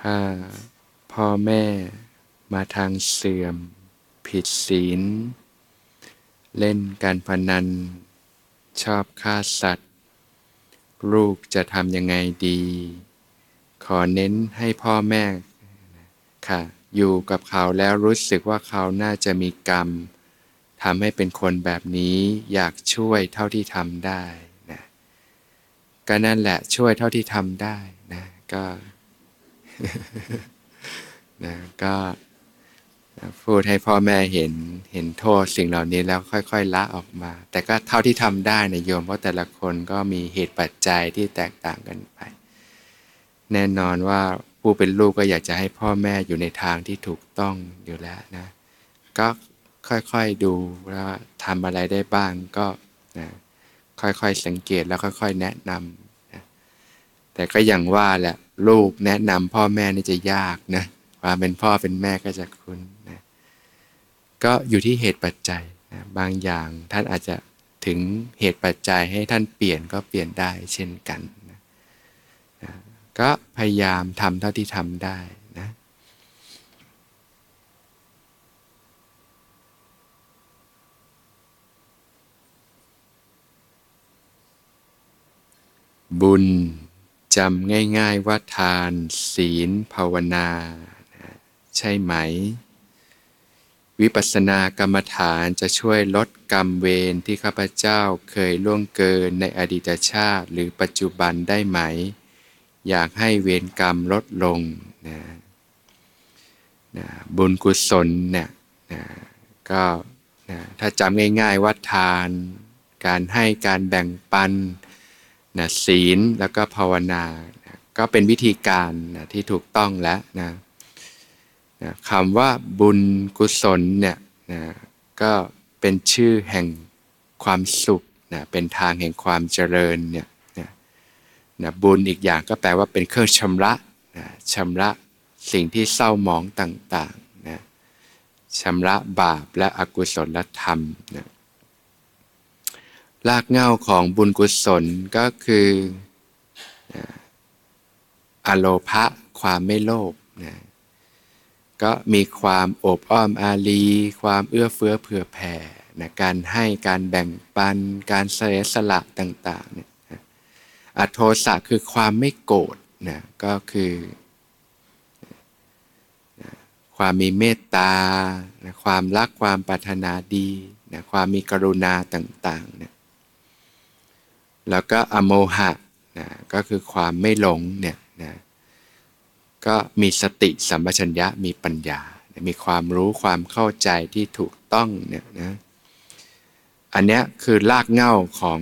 ถ้าพ่อแม่มาทางเสื่อม ผิดศีล เล่นการพนัน ชอบฆ่าสัตว์ ลูกจะทำยังไงดี ขอเน้นให้พ่อแม่ค่ะ อยู่กับเขาแล้วรู้สึกว่าเขาน่าจะมีกรรมทำให้เป็นคนแบบนี้อยากช่วยเท่าที่ทำได้นะก็นั่นแหละช่วยเท่าที่ทำได้นะก็ นะก็พูดให้พ่อแม่เห็นเห็นโทษสิ่งเหล่านี้แล้วค่อย ๆ ละออกมา แต่ก็เท่าที่ทำได้นะโยม เพราะแต่ละคนก็มีเหตุปัจจัยที่แตกต่างกันไป แน่นอนว่าผู้เป็นลูกก็อยากจะให้พ่อแม่อยู่ในทางที่ถูกต้องอยู่แล้วนะ ก็ค่อยๆดูแล้วทำอะไรได้บ้างก็นะค่อยๆสังเกตแล้วค่อย ๆ แนะนำนะแต่ก็อย่างว่าแหละ ลูกแนะนำพ่อแม่นี่จะยากนะความเป็นพ่อเป็นแม่ก็จะคุ้นนะก็อยู่ที่เหตุปัจจัยนะบางอย่างท่านอาจจะถึงเหตุปัจจัยให้ท่านเปลี่ยนก็เปลี่ยนได้เช่นกันนะนะก็พยายามทำเท่าที่ทำได้นะบุญ จำง่ายๆว่าทาน ศีล ภาวนา ใช่ไหม วิปัสสนากรรมฐานจะช่วยลดกรรมเวรที่ข้าพเจ้าเคยล่วงเกินในอดีตชาติหรือปัจจุบันได้ไหม อยากให้เวรกรรมลดลงนะนะบุญกุศลเนี่ยนะก็นะถ้าจำง่ายๆว่าทาน การให้การแบ่งปัน นะศีลแล้วก็ภาวนานะก็เป็นวิธีการนะที่ถูกต้องแล้วนะนะคำว่าบุญกุศลเนี่ยนะก็เป็นชื่อแห่งความสุขนะเป็นทางแห่งความเจริญเนี่ยนะนะบุญอีกอย่างก็แปลว่าเป็นเครื่องชำระนะชำระสิ่งที่เศร้าหมองต่างๆนะชำระบาปและอกุศลธรรมนะ รากเหง้าของบุญกุศลก็คืออโลภะความไม่โลภนะก็มีความโอบอ้อมอารีความเอื้อเฟื้อเผื่อแผ่นะการให้การแบ่งปัน การเสียสละต่างๆเนี่ยอโทสะคือความไม่โกรธนะก็คือความมีเมตตานะความรักความปรารถนาดีนะความมีกรุณาต่างๆเนี่ย แล้วก็อโมหะนะก็คือความไม่หลงเนี่ยนะก็มีสติสัมปชัญญะมีปัญญา มีความรู้ความเข้าใจที่ถูกต้องเนี่ยนะอันนี้คือรากเหง้าของ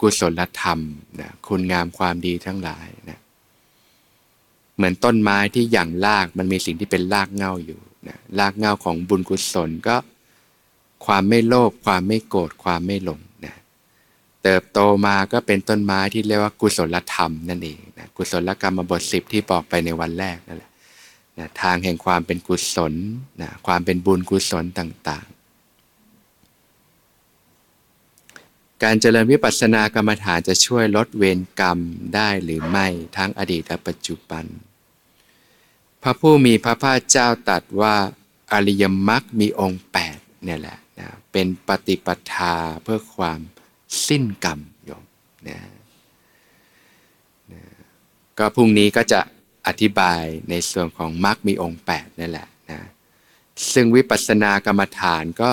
กุศลธรรมนะคุณงามความดีทั้งหลายนะเหมือนต้นไม้ที่อย่างรากมันมีสิ่งที่เป็นรากเหง้าอยู่นะรากเหง้าของบุญกุศลก็ ความไม่โลภความไม่โกรธความไม่หลง เติบโตมาก็เป็นต้นไม้ที่เรียกว่ากุศลธรรมนั่นเองนะกุศลกรรมบทสิบที่บอกไปในวันแรกนั่นแหละนะทางแห่งความเป็นกุศลนะความเป็นบุญกุศลต่างๆ การเจริญวิปัสสนากรรมฐานจะช่วยลดเวรกรรมได้หรือไม่ทั้งอดีตและปัจจุบัน พระผู้มีพระภาคเจ้าตรัสว่าอริยมรรคมีองค์8เนี่ยแหละนะเป็นปฏิปทาเพื่อความ สิ้นกรรมโยมนะนะก็พรุ่งนี้ก็จะอธิบายในส่วนของมรรคมีองค์8นั่นแหละนะซึ่งวิปัสสนากรรมฐานก็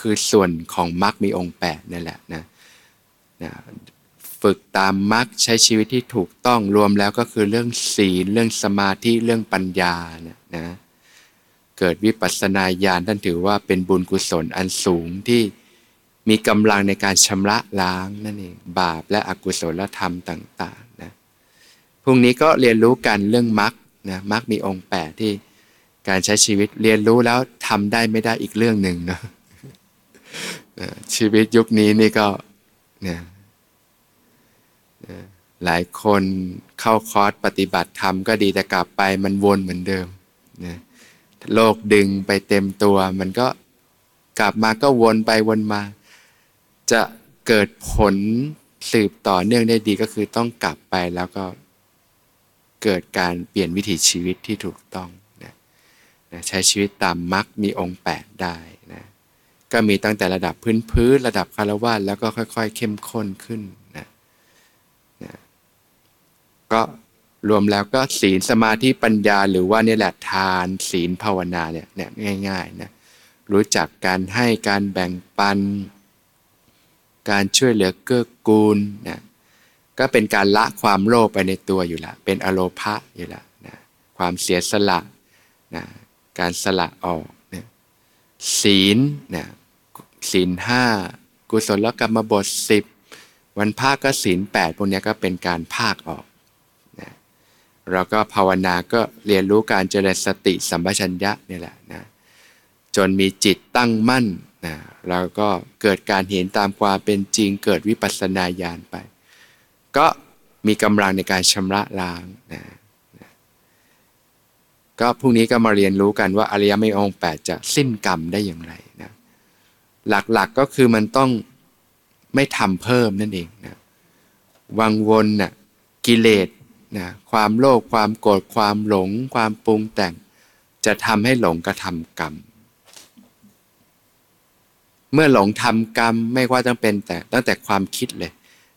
คือส่วนของมรรคมีองค์8นั่นแหละนะนะฝึกตามมรรคใช้ชีวิตที่ถูกต้องรวมแล้วก็คือเรื่องศีลเรื่องสมาธิเรื่องปัญญานะนะเกิดวิปัสสนาญาณท่านถือว่าเป็นบุญกุศลอันสูงที่ มีกำลังในการชำระล้างนั่นเองบาปและอกุศลธรรมต่างๆนะพรุ่งนี้ก็เรียนรู้กันเรื่องมรรคนะมรรคมีองค์แปดที่การใช้ชีวิตเรียนรู้แล้วทำได้ไม่ได้อีกเรื่องหนึ่งนะชีวิตยุคนี้นี่ก็เนี่ยหลายคนเข้าคอร์สปฏิบัติธรรมก็ดีแต่กลับไปมันวนเหมือนเดิมนะโลกดึงไปเต็มตัว มันก็กลับมาก็วนไปวนมา จะเกิดผลสืบต่อเนื่องได้ดีก็คือต้องกลับไปแล้วก็เกิดการเปลี่ยนวิถีชีวิตที่ถูกต้องนะนะใช้ชีวิตตามมรรคมีองค์ 8 ได้นะก็มีตั้งแต่ระดับพื้นพื้นระดับคารวะแล้วก็ค่อย ๆ เข้มข้นขึ้นนะนะก็รวมแล้วก็ศีลสมาธิปัญญา หรือว่านี่แหละทาน ศีลภาวนาเนี่ยเนี่ยง่ายๆนะรู้จักการให้การแบ่งปัน การช่วยเหลือเกื้อกูลนะก็เป็นการละความโลภไปในตัวอยู่ละเป็นอโลภะอยู่ละนะความเสียสละนะการสละออกนะศีลนะศีลห้ากุศลกรรมบทสิบวันภาคก็ศีลแปดพวกนี้ก็เป็นการภาคออกนะเราก็ภาวนาก็เรียนรู้การเจริญสติสัมปชัญญะนี่แหละนะจนมีจิตตั้งมั่นนะ เราก็เกิดการเห็นตามความเป็นจริง เกิดวิปัสสนาญาณไป ก็มีกำลังในการชำระล้างนะก็พรุ่งนี้ก็มาเรียนรู้กันว่าอริยมรรคองค์แปดจะสิ้นกรรมได้อย่างไรนะหลักๆกก็คือมันต้องไม่ทำเพิ่มนั่นเองนะวังวนนะ่ะกิเลสนะความโลภความโกรธความหลง ความปรุงแต่ง จะทำให้หลงกระทำกรรม เมื่อหลงทำกรรมไม่ว่าต้องเป็นแต่ตั้งแต่ความคิดเลย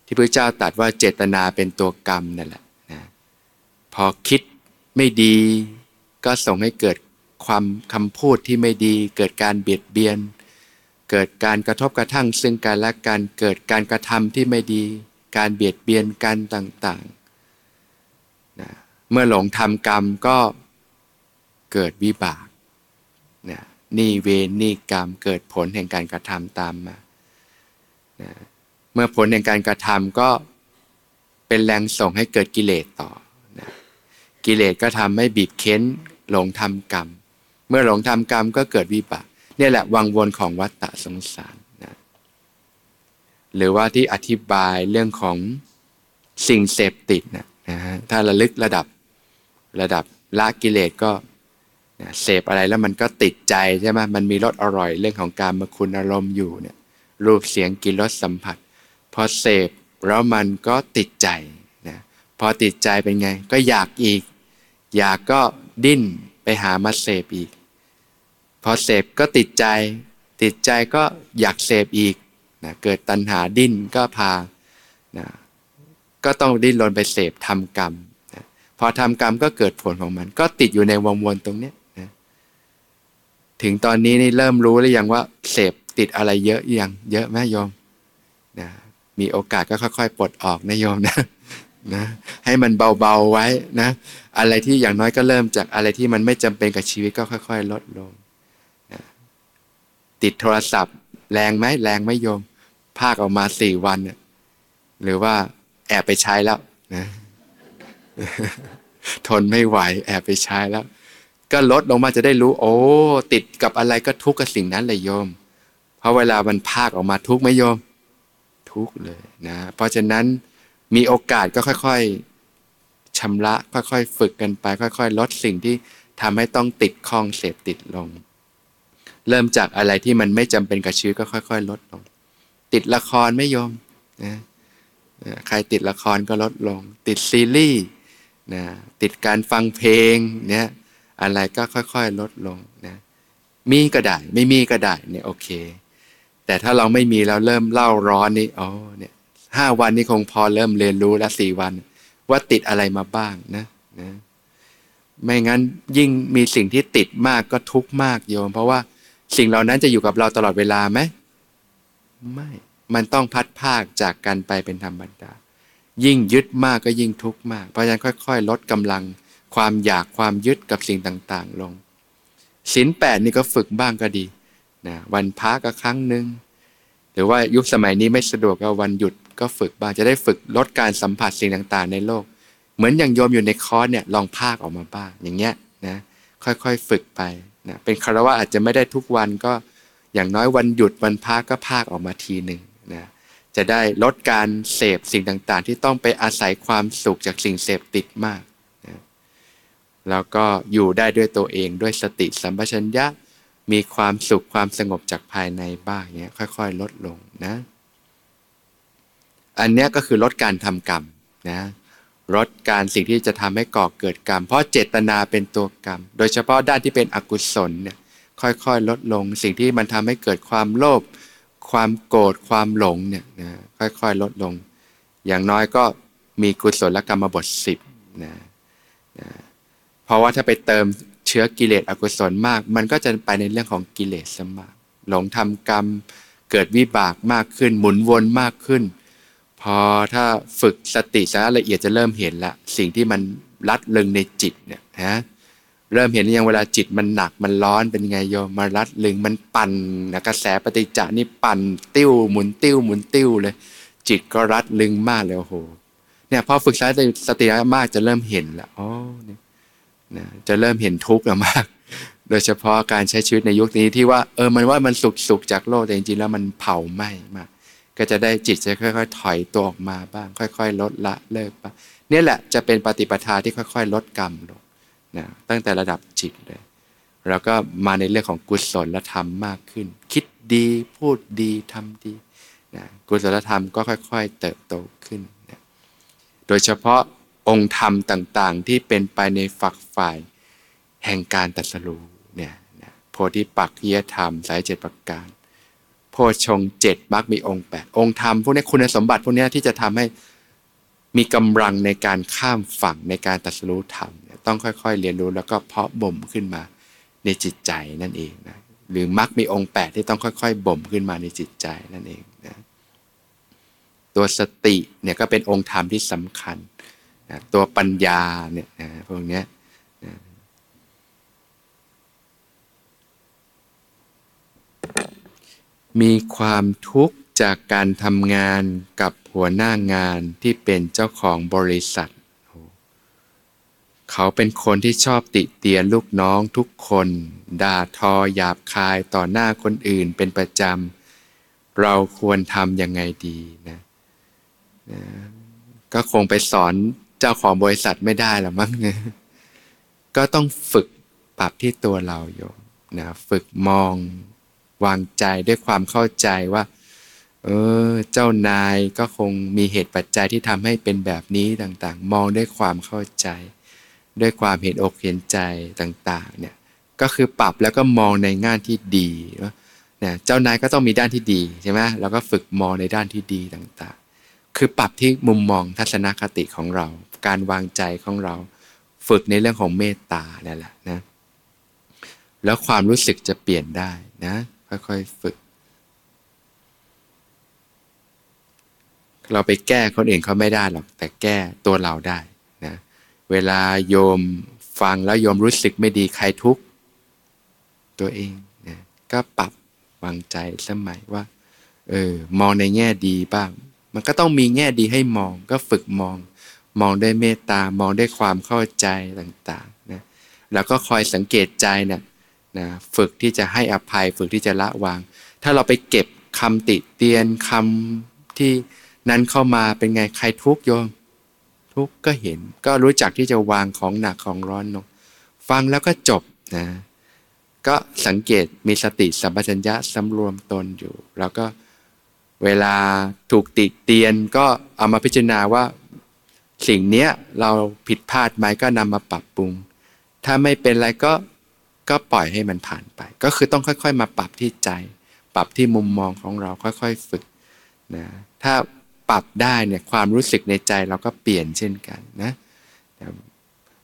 ที่พระเจ้าตรัสว่าเจตนาเป็นตัวกรรมนั่นแหละนะพอคิดไม่ดีก็ส่งให้เกิดความคำพูดที่ไม่ดี เกิดการเบียดเบียน เกิดการกระทบกระทั่ง ซึ่งกันและกันเกิดการกระทำที่ไม่ดี การเบียดเบียนกันต่างๆนะเมื่อหลงทำกรรมก็เกิดวิบากนะ นี่เวรนี่กรรมเกิดผลแห่งการกระทำตามมานะเมื่อผลแห่งการกระทำก็เป็นแรงส่งให้เกิดกิเลสต่อนะกิเลสก็ทำให้บีบเค้นหลงทำกรรม เมื่อหลงทำกรรมก็เกิดวิบากเนี่ยแหละวังวนของวัฏฏะสงสารนะหรือว่าที่อธิบายเรื่องของสิ่งเสพติดนะนะฮะถ้าระลึกระดับระดับละกิเลสก็ เสพอะไรแล้วมันก็ติดใจใช่ไหมมันมีรสอร่อยเรื่องของการมาคุณอารมณ์อยู่เนี่ยรูปเสียงกลิ่นรสสัมผัส พอเสพแล้วมันก็ติดใจนะพอติดใจเป็นไง ก็อยากอีก อยากก็ดิ้นไปหามาเสพอีก พอเสพก็ติดใจ ติดใจก็อยากเสพอีกนะเกิดตัณหาดิ้นก็พานะก็ต้องดิ้นรนไปเสพทำกรรมนะพอทำกรรมก็เกิดผลของมัน ก็ติดอยู่ในวงวนตรงนี้ ถึงตอนนี้นี่เริ่มรู้หรือยังว่าเสพติดอะไรเยอะยังเยอะไหมโยมนะมีโอกาสก็ค่อยๆปลดออกนะโยมนะนะให้มันเบาๆไว้นะอะไรที่อย่างน้อยก็เริ่มจากอะไรที่มันไม่จำเป็นกับชีวิตก็ค่อย ๆ ลดลงนะติดโทรศัพท์ แรงไหมแรงไหมโยม ภาคออกมาสี่วันนะหรือว่าแอบไปใช้แล้วนะทนไม่ไหวแอบไปใช้แล้ว ก็ลดลงมาจะได้รู้ โอ้ ติดกับอะไรก็ทุกข์กับสิ่งนั้นเลยโยม เพราะเวลามันภาคออกมาทุกข์ไหมโยม ทุกข์เลยนะ เพราะฉะนั้นมีโอกาสก็ค่อยๆชำระค่อยๆฝึกกันไป ค่อย ๆ ลดสิ่งที่ทำให้ต้องติดข้องเสพติดลง เริ่มจากอะไรที่มันไม่จำเป็นกับชีวิตก็ค่อย ๆ ลดลง ติดละครไม่โยมนะใครติดละครก็ลดลง ติดซีรีส์นะติดการฟังเพลงเนี่ย อะไรก็ค่อยๆลดลงนะมีก็ได้ ไม่มีก็ได้เนี่ยโอเค แต่ถ้าเราไม่มีเราเริ่มเล่าร้อนนี่อ๋อเนี่ยห้าวันนี้คงพอเริ่มเรียนรู้แล้วสี่วัน ว่าติดอะไรมาบ้างนะนะไม่งั้นยิ่งมีสิ่งที่ติดมากก็ทุกข์มากโยม เพราะว่าสิ่งเหล่านั้นจะอยู่กับเราตลอดเวลาไหมไม่ มันต้องพัดภาคจากกันไปเป็นธรรมดา ยิ่งยึดมากก็ยิ่งทุกข์มาก เพราะฉะนั้นค่อย ๆ ลดกำลัง ความอยากความยึดกับสิ่งต่างๆ ลงศีลแปดนี่ก็ฝึกบ้างก็ดีนะวันพักก็ครั้งหนึ่งหรือว่ายุคสมัยนี้ไม่สะดวกก็วันหยุดก็ฝึกบ้างจะได้ฝึกลดการสัมผัสสิ่งต่างๆ ในโลก เหมือนอย่างโยมอยู่ในคอร์สเนี่ยลองภาคออกมาบ้างอย่างเงี้ยนะค่อยๆฝึกไปนะเป็นคารวะอาจจะไม่ได้ทุกวันก็อย่างน้อยวันหยุดวันพักก็ภาคออกมาทีหนึ่งนะจะได้ลดการเสพสิ่งต่างๆ ที่ต้องไปอาศัยความสุขจากสิ่งเสพติดมาก แล้วก็อยู่ได้ด้วยตัวเองด้วยสติสัมปชัญญะมีความสุขความสงบจากภายในบ้างเนี้ยค่อย ๆ ลดลงนะ อันเนี้ยก็คือลดการทำกรรมนะลดการสิ่งที่จะทำให้ก่อเกิดกรรม เพราะเจตนาเป็นตัวกรรม โดยเฉพาะด้านที่เป็นอกุศลเนี่ยค่อยๆ ลดลง สิ่งที่มันทำให้เกิดความโลภความโกรธความหลงเนี่ยนะค่อยๆ ลดลง อย่างน้อยก็มีกุศลกรรมบทสิบนะนะ เพราะว่าถ้าไปเติมเชื้อกิเลสอกุศลมาก มันก็จะไปในเรื่องของกิเลสสมากหลงทำกรรม เกิดวิบากมากขึ้น หมุนวนมากขึ้น พอถ้าฝึกสติสาละเอียดจะเริ่มเห็นละ สิ่งที่มันรัดลึงในจิตเนี่ยนะเริ่มเห็นยังเวลาจิตมันหนักมันร้อนเป็นไงโยมมารัดลึงมันปั่นนะกระแสปฏิจจานี่ปั่นติ้วหมุนติ้วหมุนติ้วเลย จิตก็รัดลึงมากเลยโอ้โหเนี่ยพอฝึกสติมากจะเริ่มเห็นละอ๋อเนี่ย นะจะเริ่มเห็นทุกข์มาก โดยเฉพาะการใช้ชีวิตในยุคนี้ที่ว่าเออมันว่ามันสุขสุขจากโลกแต่จริงๆแล้วมันเผาไหม้มาก ก็จะได้จิตจะค่อย ๆ ถอยตัวออกมาบ้าง ค่อย ๆ ลดละเลิกไปนี่แหละจะเป็นปฏิปทาที่ค่อย ๆ ลดกรรมลงนะตั้งแต่ระดับจิตเลยแล้วก็มาในเรื่องของกุศลธรรมมากขึ้น คิดดีพูดดีทำดีนะกุศลธรรมก็ค่อย ๆ เติบโตขึ้นนะโดยเฉพาะ องค์ธรรมต่าง ๆ ที่เป็นไปในฝักฝ่าย แห่งการตัดสู้เนี่ยโพธิปักขียธรรมสายเจ็ดประการ โพชงเจ็ดมักมีองค์แปดองค์ธรรมพวกนี้คุณสมบัติพวกนี้ที่จะทำให้มีกำลังในการข้ามฝั่งในการตัดสู้ธรรมต้องค่อย ๆ เรียนรู้แล้วก็เพาะบ่มขึ้นมาในจิตใจนั่นเองนะหรือมักมีองค์แปดที่ต้องค่อย ๆ บ่มขึ้นมาในจิตใจนั่นเองนะตัวสติเนี่ยก็เป็นองค์ธรรมที่สำคัญ นะตัวปัญญาเนี่ยนะพวกนี้นะมีความทุกข์จากการทำงานกับหัวหน้างานที่เป็นเจ้าของบริษัท เขาเป็นคนที่ชอบติเตียนลูกน้องทุกคน ด่าทอหยาบคายต่อหน้าคนอื่นเป็นประจำ เราควรทำยังไงดีนะนะก็คงไปสอน เจ้าของบริษัทไม่ได้หรอมั้งนะก็ต้องฝึกปรับที่ตัวเราโยมนะฝึกมองวางใจด้วยความเข้าใจว่า เออ เจ้านายก็คงมีเหตุปัจจัยที่ทำให้เป็นแบบนี้ต่างๆ มองด้วยความเข้าใจ ด้วยความเห็นอกเห็นใจต่างๆ เนี่ย ก็คือปรับแล้วก็มองในงานที่ดีว่านะเจ้านายก็ต้องมีด้านที่ดีใช่ไหมเราก็ฝึกมองในด้านที่ดีต่างๆ คือปรับที่มุมมองทัศนคติของเรา การวางใจของเรา ฝึกในเรื่องของเมตตานั่นแหละนะ แล้วความรู้สึกจะเปลี่ยนได้นะ ค่อยๆฝึก เราไปแก้คนอื่นเขาไม่ได้หรอก แต่แก้ตัวเราได้นะ เวลาโยมฟังแล้วโยมรู้สึกไม่ดีใครทุกตัวเองนะก็ปรับวางใจสมัยว่าเออมองในแง่ดีบ้าง มันก็ต้องมีแง่ดีให้มองก็ฝึกมอง มองด้วยเมตตามองด้วยความเข้าใจต่างๆนะแล้วก็คอยสังเกตใจเนี่ยนะฝึกที่จะให้อภัย ฝึกที่จะละวาง ถ้าเราไปเก็บคำติเตียนคำที่นั้นเข้ามาเป็นไงใครทุกโยม ทุกข์ก็เห็น ก็รู้จักที่จะวางของหนักของร้อนลงฟังแล้วก็จบนะก็สังเกตมีสติสัมปชัญญะสำรวมตนอยู่ แล้วก็เวลาถูกติเตียนก็เอามาพิจารณาว่า สิ่งเนี้ยเราผิดพลาดไหมก็นำมาปรับปรุง ถ้าไม่เป็นไรก็ก็ปล่อยให้มันผ่านไป ก็คือต้องค่อย ๆ มาปรับที่ใจ ปรับที่มุมมองของเราค่อยๆฝึกนะถ้าปรับได้เนี่ยความรู้สึกในใจเราก็เปลี่ยนเช่นกันนะ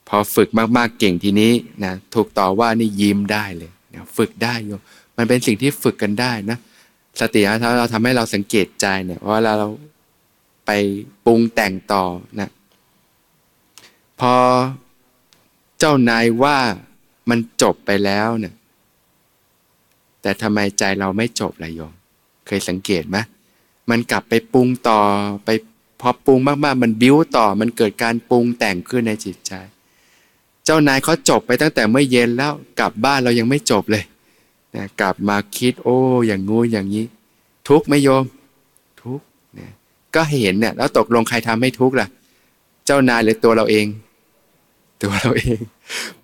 พอฝึกมากๆเก่งทีนี้นะถูกต่อว่านี่ยิ้มได้เลยนะฝึกได้โยมมันเป็นสิ่งที่ฝึกกันได้นะสติถ้าเราทำให้เราสังเกตใจเนี่ยว่าเราไปปรุงแต่งต่อนะ พอเจ้านายว่ามันจบไปแล้วเนี่ย แต่ทำไมใจเราไม่จบล่ะโยม เคยสังเกตไหมมันกลับไปปรุงต่อไปพอปรุงมากๆ มันบิ้วต่อ มันเกิดการปรุงแต่งขึ้นในจิตใจ เจ้านายเขาจบไปตั้งแต่เมื่อเย็นแล้วกลับบ้านเรายังไม่จบเลยนะกลับมาคิด โอ้ อย่างงูอย่างนี้ ทุกไหมโยม ทุกนะก็เห็นเนี่ยแล้วตกลงใครทำให้ทุกล่ะ เจ้านายหรือตัวเราเอง ตัวเราเอง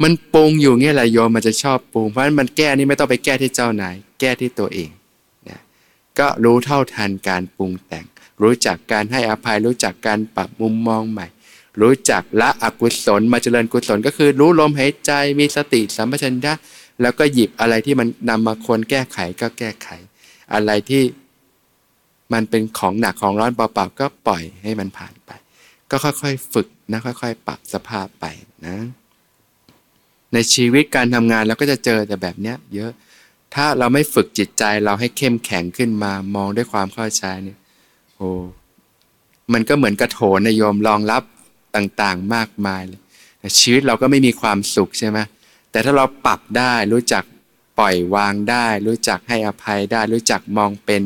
มันปรุงอยู่เงี้ยแหละโยมมันจะชอบปรุงเพราะฉะนั้นมันแก้นี่ไม่ต้องไปแก้ที่เจ้านายแก้ที่ตัวเองก็รู้เท่าทันการปรุงแต่ง รู้จักการให้อภัย รู้จักการปรับมุมมองใหม่ รู้จักละอกุศลมาเจริญกุศลก็คือ รู้ลมหายใจมีสติสัมปชัญญะแล้วก็หยิบอะไรที่มันนำมาควรแก้ไขก็แก้ไข อะไรที่มันเป็นของหนักของร้อนเปล่าๆก็ปล่อยให้มันผ่านไป ก็ค่อยๆฝึกนะค่อยๆ ปรับสภาพไปนะ ในชีวิตการทำงานเราก็จะเจอแต่แบบเนี้ยเยอะ ถ้าเราไม่ฝึกจิตใจเราให้เข้มแข็งขึ้นมามองด้วยความเข้าใจเนี่ยโอ้มันก็เหมือนกระโถนนโยมรองรับต่างๆมากมายเลยชีวิตเราก็ไม่มีความสุขใช่ไหมแต่ถ้าเราปรับได้รู้จักปล่อยวางได้ รู้จักให้อภัยได้ รู้จักมองเป็น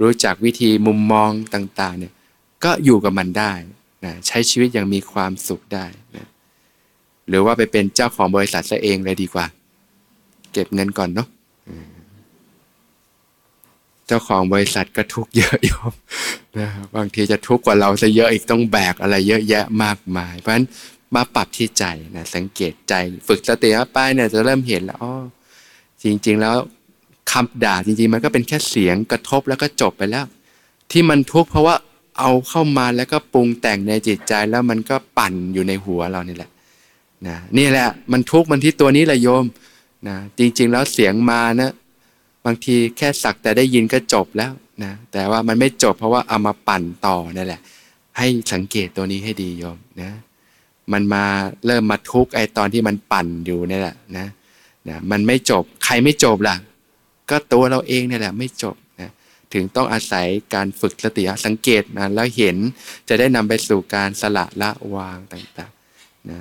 รู้จักวิธีมุมมองต่าง ๆ เนี่ย ก็อยู่กับมันได้ นะใช้ชีวิตอย่างมีความสุขได้นะหรือว่าไปเป็นเจ้าของบริษัทซะเองเลยดีกว่า เก็บเงินก่อนเนาะเจ้าของบริษัทก็ทุกเยอะอยู่นะบางทีจะทุกข์กว่าเราซะเยอะอีกต้องแบกอะไรเยอะแยะมากมาย เพราะฉะนั้นมาปรับที่ใจนะสังเกตใจฝึกสติไปเนี่ยจะเริ่มเห็นแล้วอ๋อจริง ๆ แล้วคำด่าจริง ๆ มันก็เป็นแค่เสียงกระทบแล้วก็จบไปแล้ว ที่มันทุกข์เพราะว่า เอาเข้ามาแล้วก็ปรุงแต่งในจิตใจแล้วมันก็ปั่นอยู่ในหัวเรานี่แหละนะนี่แหละมันทุกข์มันที่ตัวนี้แหละโยมนะจริงๆแล้วเสียงมานะบางทีแค่สักแต่ได้ยินก็จบแล้วนะแต่ว่ามันไม่จบเพราะว่าเอามาปั่นต่อนั่นแหละ ให้สังเกตตัวนี้ให้ดีโยมนะมันมาเริ่มมาทุกข์ไอตอนที่มันปั่นอยู่นี่แหละนะนะมันไม่จบใครไม่จบล่ะ ก็ตัวเราเองนี่แหละ ไม่จบ ถึงต้องอาศัยการฝึกสติสังเกตนะแล้วเห็นจะได้นำไปสู่การสละละวางต่างๆนะ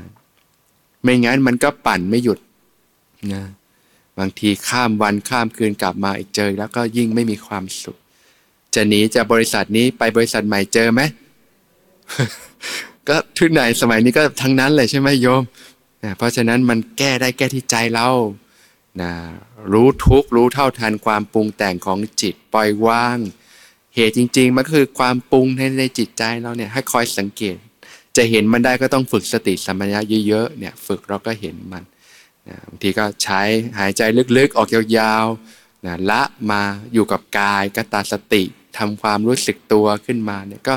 ไม่งั้นมันก็ปั่นไม่หยุดนะบางทีข้ามวันข้ามคืนกลับมาอีกเจอ แล้วก็ยิ่งไม่มีความสุข จะหนีจากบริษัทนี้ไปบริษัทใหม่เจอไหมก็ทุกไหนสมัยนี้ก็ทั้งนั้นเลยใช่ไหมโยมนะเพราะฉะนั้นมันแก้ได้แก้ที่ใจเรา นะรู้ทุกรู้เท่าทันความปรุงแต่งของจิตปล่อยวาง เหตุจริง ๆ มันคือความปรุงในในจิตใจเราเนี่ยให้คอยสังเกต จะเห็นมันได้ก็ต้องฝึกสติสัมปชัญญะเยอะๆเนี่ยฝึกเราก็เห็นมันนะบางทีก็ใช้หายใจลึกๆ ออกยาวๆนะละมาอยู่กับกายกตาสติทำความรู้สึกตัวขึ้นมาเนี่ยก็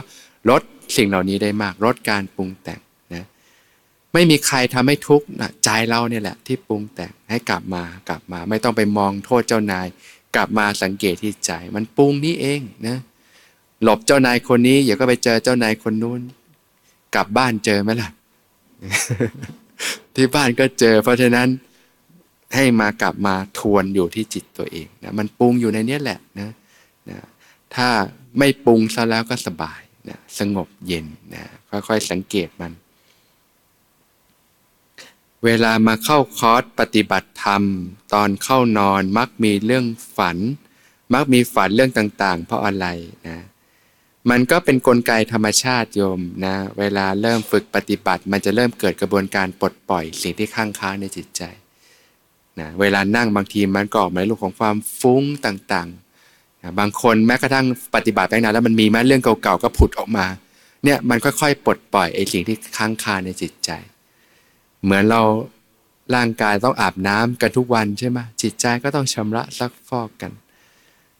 ลดสิ่งเหล่านี้ได้มากลดการปรุงแต่ง ไม่มีใครทำให้ทุกข์นะใจเราเนี่ยแหละ ที่ปรุงแต่งให้กลับมากลับมา ไม่ต้องไปมองโทษเจ้านาย กลับมาสังเกตที่ใจ มันปรุงนี่เองนะหลบเจ้านายคนนี้อย่าก็ไปเจอเจ้านายคนนู้น กลับบ้านเจอไหมล่ะ ที่บ้านก็เจอ เพราะฉะนั้นให้มากลับมาทวนอยู่ที่จิตตัวเองนะมันปรุงอยู่ในนี้แหละนะนะถ้าไม่ปรุงซะแล้วก็สบายนะสงบเย็นนะค่อยๆสังเกตมัน เวลามาเข้าคอร์สปฏิบัติธรรม ตอนเข้านอนมักมีเรื่องฝัน มักมีฝันเรื่องต่างๆ เพราะอะไรนะมันก็เป็นนกลไกธรรมชาติโยมนะเวลาเริ่มฝึกปฏิบัติ มันจะเริ่มเกิดกระบวนการปลดปล่อยสิ่งที่ข้างค้างในจิตใจนะเวลานั่งบางทีมันก็ออกมาในรูปของความฟุ้งต่างๆบางคนแม้กระทั่งปฏิบัติไปนานแล้วมันมีแม้เรื่องเก่าๆก็ผุดออกมาเนี่ยมันค่อยๆ ปลดปล่อยไอ้สิ่งที่ค้างคาในจิตใจ เหมือนเราร่างกายต้องอาบน้ำกันทุกวันใช่ไหมจิตใจก็ต้องชำระซักฟอกกัน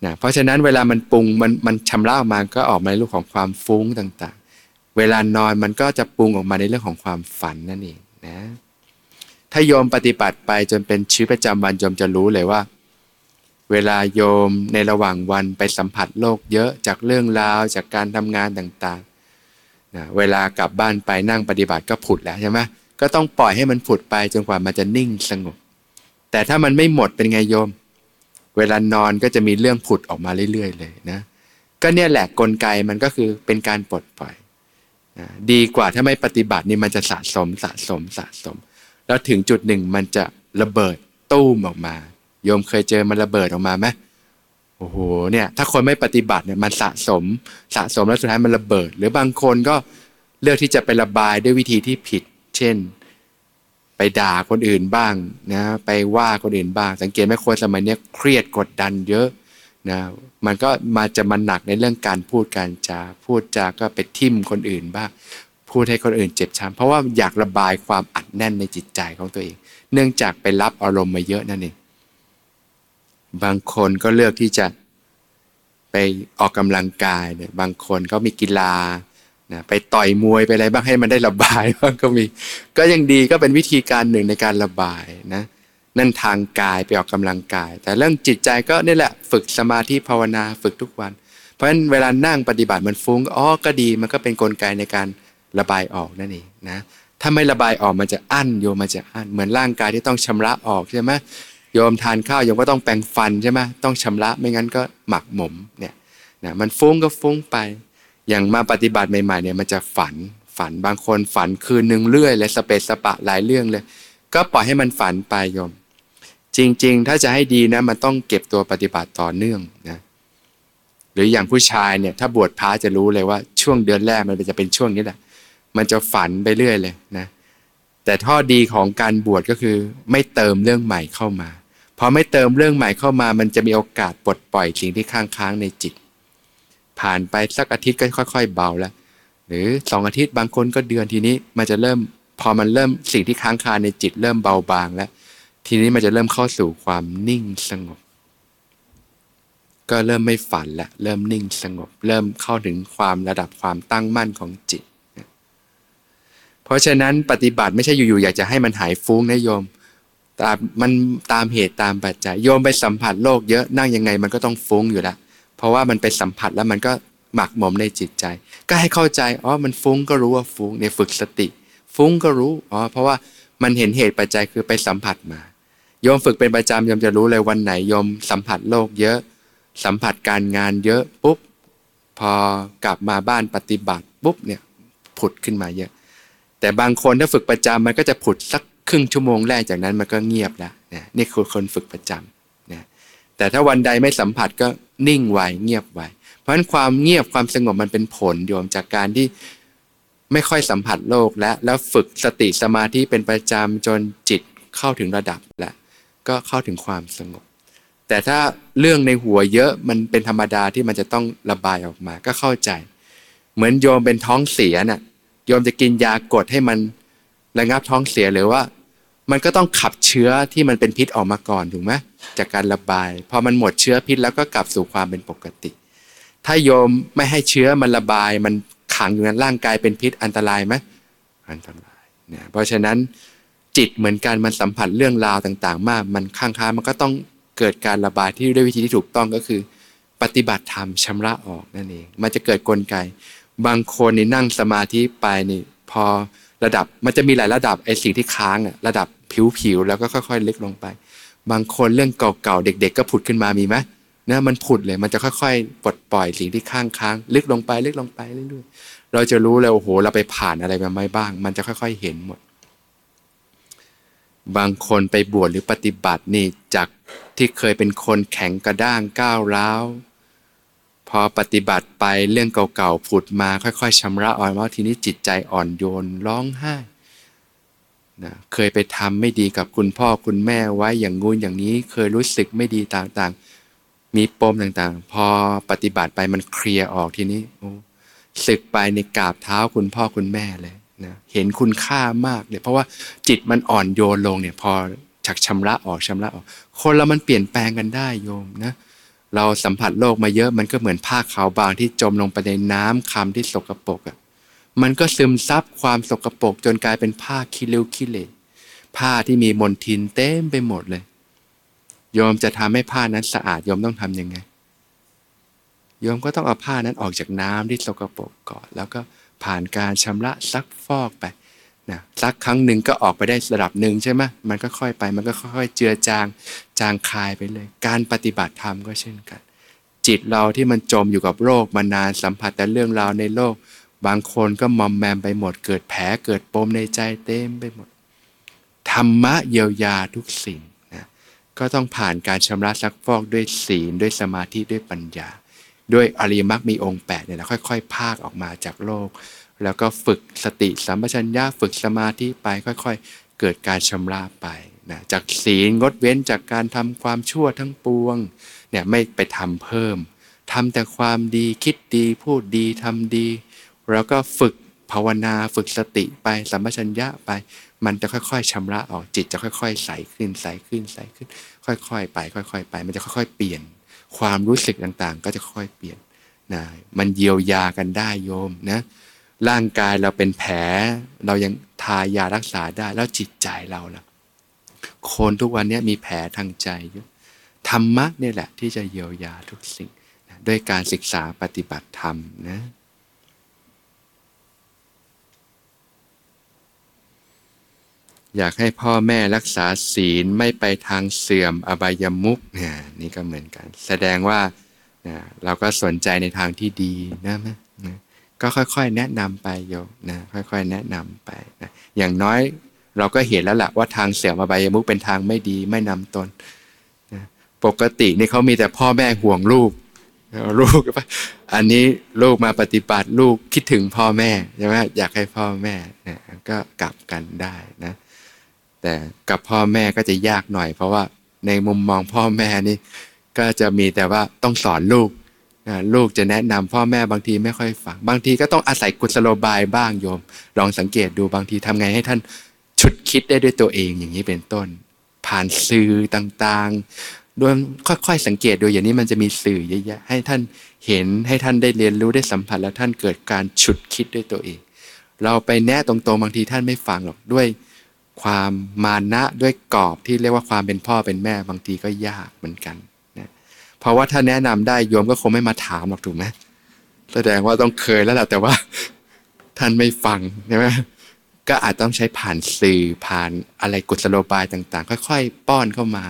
นะเพราะฉะนั้นเวลามันปรุงมันมันชำระออกมาก็ออกมาในรูปของความฟุ้งต่างๆ เวลานอนมันก็จะปรุงออกมาในเรื่องของความฝันนั่นเองนะถ้าโยมปฏิบัติไปจนเป็นชีวิตประจำวันโยมจะรู้เลยว่า เวลาโยมในระหว่างวันไปสัมผัสโลกเยอะจากเรื่องราวจากการทำงานต่างๆนะเวลากลับบ้านไปนั่งปฏิบัติก็ผุดแล้วใช่ไหม ก็ต้องปล่อยให้มันผุดไปจนกว่ามันจะนิ่งสงบ แต่ถ้ามันไม่หมดเป็นไงโยม เวลานอนก็จะมีเรื่องผุดออกมาเรื่อย ๆ เลยนะ ก็เนี่ยแหละกลไกมันก็คือเป็นการปลดปล่อยนะดีกว่าถ้าไม่ปฏิบัตินี่มันจะสะสมสะสมสะสม แล้วถึงจุดหนึ่งมันจะระเบิดตู้มออกมา โยมเคยเจอมันระเบิดออกมาไหมโอ้โหเนี่ยถ้าคนไม่ปฏิบัติเนี่ยมันสะสมสะสมแล้วสุดท้ายมันระเบิด หรือบางคนก็เลือกที่จะไประบายด้วยวิธีที่ผิด เช่น ไปด่าคนอื่นบ้างนะ ไปว่าคนอื่นบ้าง สังเกตไหมคนสมัยนี้เครียดกดดันเยอะนะมันก็มาจะมันหนักในเรื่องการพูดการจาพูดจาก็ไปทิมคนอื่นบ้าง พูดให้คนอื่นเจ็บช้ำเพราะว่าอยากระบายความอัดแน่นในจิตใจของตัวเอง เนื่องจากไปรับอารมณ์มาเยอะนั่นเองบางคนก็เลือกที่จะไปออกกำลังกายเนี่ยบางคนก็มีกีฬา นะไปต่อยมวยไปอะไรบ้างให้มันได้ระบายบ้างก็มี ก็ยังดีก็เป็นวิธีการหนึ่งในการระบายนะนั่นทางกายไปออกกำลังกาย แต่เรื่องจิตใจก็นี่แหละฝึกสมาธิภาวนาฝึกทุกวัน เพราะฉะนั้นเวลานั่งปฏิบัติมันฟุ้งอ๋อก็ดีมันก็เป็นนกลไกในการระบายออกนั่นเองนะถ้าไม่ระบายออกมันจะอั้นโยมมันจะอั้นเหมือนร่างกายที่ต้องชำระออกใช่ไหมโยมทานข้าวโยมก็ต้องแปรงฟันใช่ไหมต้องชำระไม่งั้นก็หมักหมมเนี่ยนะมันฟุ้งก็ฟุ้งไป อย่างมาปฏิบัติใหม่ๆเนี่ยมันจะฝันฝันบางคนฝันคืนหนึ่งเรื่อยเลยสเปซสปะหลายเรื่องเลย ก็ปล่อยให้มันฝันไปโยม จริง ๆ ถ้าจะให้ดีนะมันต้องเก็บตัวปฏิบัติต่อเนื่องนะหรืออย่างผู้ชายเนี่ยถ้าบวชพระจะรู้เลยว่าช่วงเดือนแรกมันจะเป็นช่วงนี้แหละมันจะฝันไปเรื่อยเลยนะแต่ข้อดีของการบวชก็คือ ไม่เติมเรื่องใหม่เข้ามาพอไม่เติมเรื่องใหม่เข้ามา มันจะมีโอกาสปลดปล่อยสิ่งที่ค้างค้างในจิต ผ่านไปสักอาทิตย์ก็ค่อยๆ เบาแล้ว หรือสองอาทิตย์บางคนก็เดือนทีนี้มันจะเริ่มพอมันเริ่มสิ่งที่ค้างคาในจิตเริ่มเบาบางแล้ว ทีนี้มันจะเริ่มเข้าสู่ความนิ่งสงบ ก็เริ่มไม่ฝันละเริ่มนิ่งสงบ เริ่มเข้าถึงความระดับความตั้งมั่นของจิต เพราะฉะนั้นปฏิบัติไม่ใช่อยู่ๆอยากจะให้มันหายฟุ้งนะโยมตามมันตามเหตุตามปัจจัยโยมไปสัมผัสโลกเยอะนั่งยังไงมันก็ต้องฟุ้งอยู่แล้ว ราะว่ามันไปสัมผัสแล้วมันก็หมักหมมในจิตใจ ก็ให้เข้าใจอ๋อมันฟุ้งก็รู้ว่าฟุ้งเนี่ยฝึกสติ ฟุ้งก็รู้อ๋อเพราะว่ามันเห็นเหตุปัจจัยคือไปสัมผัสมาโยมฝึกเป็นประจำโยมจะรู้เลยวันไหนโยมสัมผัสโลกเยอะ สัมผัสการงานเยอะปุ๊บพอกลับมาบ้านปฏิบัติปุ๊บเนี่ยผุดขึ้นมาเยอะ แต่บางคนถ้าฝึกประจำมันก็จะผุดสักครึ่งชั่วโมงแรกจากนั้นมันก็เงียบแล้วนะนี่คือคนฝึกประจำนะ แต่ถ้าวันใดไม่สัมผัสก็นิ่งไวเงียบไวเพราะฉะนั้นความเงียบความสงบมันเป็นผลโยมจากการที่ไม่ค่อยสัมผัสโลกและแล้วฝึกสติสมาธิเป็นประจำจนจิตเข้าถึงระดับแล้วก็เข้าถึงความสงบ แต่ถ้าเรื่องในหัวเยอะมันเป็นธรรมดาที่มันจะต้องระบายออกมาก็เข้าใจ เหมือนโยมเป็นท้องเสียน่ะโยมจะกินยากดให้มันระงับท้องเสียหรือว่า มันก็ต้องขับเชื้อที่มันเป็นพิษออกมาก่อนถูกไหมจากการระบายพอมันหมดเชื้อพิษแล้วก็กลับสู่ความเป็นปกติ ถ้าโยมไม่ให้เชื้อมันระบาย มันขังอยู่ในร่างกายเป็นพิษอันตรายไหมอันตรายเนี่ยเพราะฉะนั้นจิตเหมือนกันมันสัมผัสเรื่องราวต่างๆ มาก มันข้างค้ามันก็ต้องเกิดการระบายที่ด้วยวิธีที่ถูกต้องก็คือ ปฏิบัติธรรมชำระออกนั่นเอง มันจะเกิดกลไก บางคนนี่นั่งสมาธิไปนี่พอ ระดับมันจะมีหลายระดับไอ้สิ่งที่ค้างอะระดับผิวๆแล้วก็ค่อยๆเลึกลงไป บางคนเรื่องเก่าๆเด็ก ๆ ก็ผุดขึ้นมามีไหมนะมันผุดเลยมันจะค่อยๆปลดปล่อยสิ่งที่ค้างค้างลึกลงไปลึกลงไปเรื่อยๆเราจะรู้เลยโอ้โหเราไปผ่านอะไรมาไม่บ้าง มันจะค่อย ๆเห็นหมด บางคนไปบวชหรือปฏิบัตินี่จากที่เคยเป็นคนแข็งกระด้างก้าวร้าว อปฏิบัติไปเรื่องเก่าๆผุดมาค่อยๆชำระอ่อนว่าทีนี้จิตใจอ่อนโยนร้องไห้นะเคยไปทำไม่ดีกับคุณพ่อคุณแม่ไว้อย่างงูนอย่างนี้เคยรู้สึกไม่ดีต่างๆ มีปมต่างๆ พอปฏิบัติไปมันเคลียร์ออกทีนี้โอ้ศึกไปในกราบเท้าคุณพ่อคุณแม่เลยนะเห็นคุณค่ามากเลยเพราะว่าจิตมันอ่อนโยนลงเนี่ยพอฉักชำระออกชำระออก คนเรามันเปลี่ยนแปลงกันได้โยมนะเเราสัมผัสโลกมาเยอะมันก็เหมือนผ้าขาวบางที่จมลงไปในน้ำคำที่สกรปรกอะมันก็ซึมซับความสกรปรกจนกลายเป็นผ้าคิเลวคิเลผ้าที่มีมลทินเต็มไปหมดเลยโยมจะทำให้ผ้านั้นสะอาดโยมต้องทํำยังไงโยมก็ต้องเอาผ้านั้นออกจากน้ำที่สกรปรกก่อน แล้วก็ผ่านการชำระซักฟอกไป นะสักครั้งหนึ่งก็ออกไปได้ระดับหนึ่งใช่ไหมมันก็ค่อยไป มันก็ค่อยๆเจือจางจางคายไปเลย การปฏิบัติธรรมก็เช่นกัน จิตเราที่มันจมอยู่กับโรคมานานสัมผัสแต่เรื่องราวในโลก บางคนก็มอมแมมไปหมด เกิดแผลเกิดปมในใจเต็มไปหมด ธรรมะเยียวยาทุกสิ่งนะก็ต้องผ่านการชำระซักฟอกด้วยศีลด้วยสมาธิด้วยปัญญา ด้วยอริยมรรคมีองค์แปดเนี่ยค่อย ๆ ภาคออกมาจากโลก แล้วก็ฝึกสติสัมปชัญญะฝึกสมาธิไปค่อยๆ เกิดการชำระไปนะจากศีลงดเว้นจากการทำความชั่วทั้งปวงเนี่ยไม่ไปทำเพิ่มทำแต่ความดีคิดดีพูดดีทำดี แล้วก็ฝึกภาวนาฝึกสติไปสัมปชัญญะไป มันจะค่อยๆชำระออกจิตจะค่อยๆใสขึ้นใสขึ้นใสขึ้น ค่อยๆ ไป ค่อย ๆ ไป มันจะค่อย ๆ เปลี่ยน ความรู้สึกต่างๆ ก็จะค่อยๆเปลี่ยนนะมันเยียวยากันได้โยมนะ ร่างกายเราเป็นแผล เรายังทายารักษาได้แล้วจิตใจเราล่ะ คนทุกวันนี้มีแผลทางใจเยอะธรรมะนี่แหละที่จะเยียวยาทุกสิ่งด้วยการศึกษาปฏิบัติธรรมนะอยากให้พ่อแม่รักษาศีลไม่ไปทางเสื่อมอบายมุกเนี่ยนี่ก็เหมือนกัน แสดงว่าเราก็สนใจในทางที่ดีนะมนะ ก็ค่อยๆ แนะนำไปโยนะค่อยๆ แนะนำไปนะอย่างน้อยเราก็เห็นแล้วแหละว่าทางเสื่อมอบายมุกเป็นทางไม่ดีไม่นำตนนะปกตินี่เขามีแต่พ่อแม่ห่วงลูกลูกอันนี้ลูกมาปฏิบัติลูกคิดถึงพ่อแม่ใช่ไหมอยากให้พ่อแม่นะก็กลับกันได้นะ แต่กับพ่อแม่ก็จะยากหน่อย เพราะว่าในมุมมองพ่อแม่นี่ก็จะมีแต่ว่าต้องสอนลูก ลูกจะแนะนำพ่อแม่บางทีไม่ค่อยฟัง บางทีก็ต้องอาศัยกุศโลบายบ้างโยม ลองสังเกตดูบางทีทำไงให้ท่านฉุดคิดได้ด้วยตัวเองอย่างนี้เป็นต้น ผ่านสื่อต่างๆโดยค่อยๆสังเกตดูอย่างนี้มันจะมีสื่อเยอะแยะให้ท่านเห็นให้ท่านได้เรียนรู้ได้สัมผัสแล้วท่านเกิดการฉุดคิดด้วยตัวเอง เราไปแนะตรงๆบางทีท่านไม่ฟังหรอกด้วยความมานะด้วยกรอบที่เรียกว่าความเป็นพ่อเป็นแม่บางทีก็ยากเหมือนกัน เพราะว่าถ้าแนะนำได้โยมก็คงไม่มาถามหรอกถูกไหมแสดงว่าต้องเคยแล้วแหละแต่ว่าท่านไม่ฟังใช่ไหมก็อาจต้องใช้ผ่านสื่อผ่านอะไรกุศโลบายต่าง ๆ ค่อยๆ ป้อนเข้ามา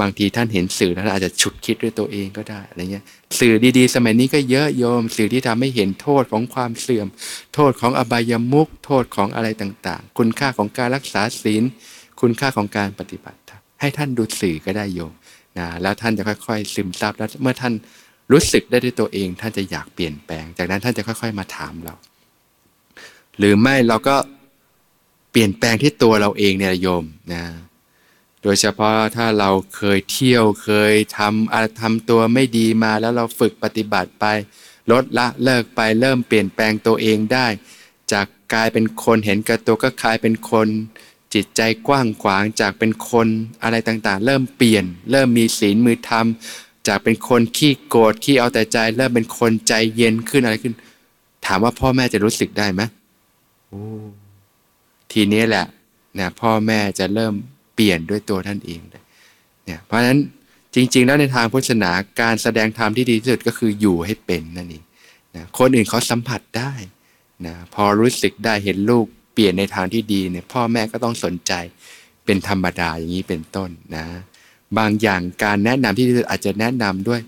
บางทีท่านเห็นสื่อแล้วอาจจะฉุดคิดด้วยตัวเองก็ได้อะไรเงี้ย สื่อดีๆ สมัยนี้ก็เยอะโยม สื่อที่ทำให้เห็นโทษของความเสื่อม โทษของอบายมุกโทษของอะไรต่างๆ คุณค่าของการรักษาศีลคุณค่าของการปฏิบัติ ให้ท่านดูสื่อก็ได้โยม นะแล้วท่านจะค่อยๆ ซึมซับแล้วเมื่อท่านรู้สึกได้ด้วยตัวเอง ท่านจะอยากเปลี่ยนแปลง จากนั้นท่านจะค่อย ๆ มาถามเรา หรือไม่เราก็เปลี่ยนแปลงที่ตัวเราเองเนี่ยโยมนะโดยเฉพาะถ้าเราเคยเที่ยวเคยทำอะไรทำตัวไม่ดีมาแล้วเราฝึกปฏิบัติไป ลดละเลิกไปเริ่มเปลี่ยนแปลงตัวเองได้ จากกลายเป็นคนเห็นกับตัวก็กลายเป็นคน จิตใจกว้างขวางจากเป็นคนอะไรต่างๆ เริ่มเปลี่ยน เริ่มมีศีลมือธรรม จากเป็นคนขี้โกรธขี้เอาแต่ใจ เริ่มเป็นคนใจเย็นขึ้นอะไรขึ้น ถามว่าพ่อแม่จะรู้สึกได้ไหมโอ้ทีนี้แหละนะพ่อแม่จะเริ่มเปลี่ยนด้วยตัวท่านเองเนี่ยเพราะฉะนั้นจริง ๆ แล้วในทางพุทธศาสนาการแสดงธรรมที่ดีที่สุดก็คืออยู่ให้เป็นนั่นเองนะคนอื่นเขาสัมผัสได้นะพอรู้สึกได้เห็นลูกเป ลี่ยนในทางที่ดีเนี่ยพ่อแม่ก็ต้องสนใจเป็นธรรมดาอย่างนี้เป็นต้นนะ บางอย่างการแนะนำที่อาจจะแนะนำด้วย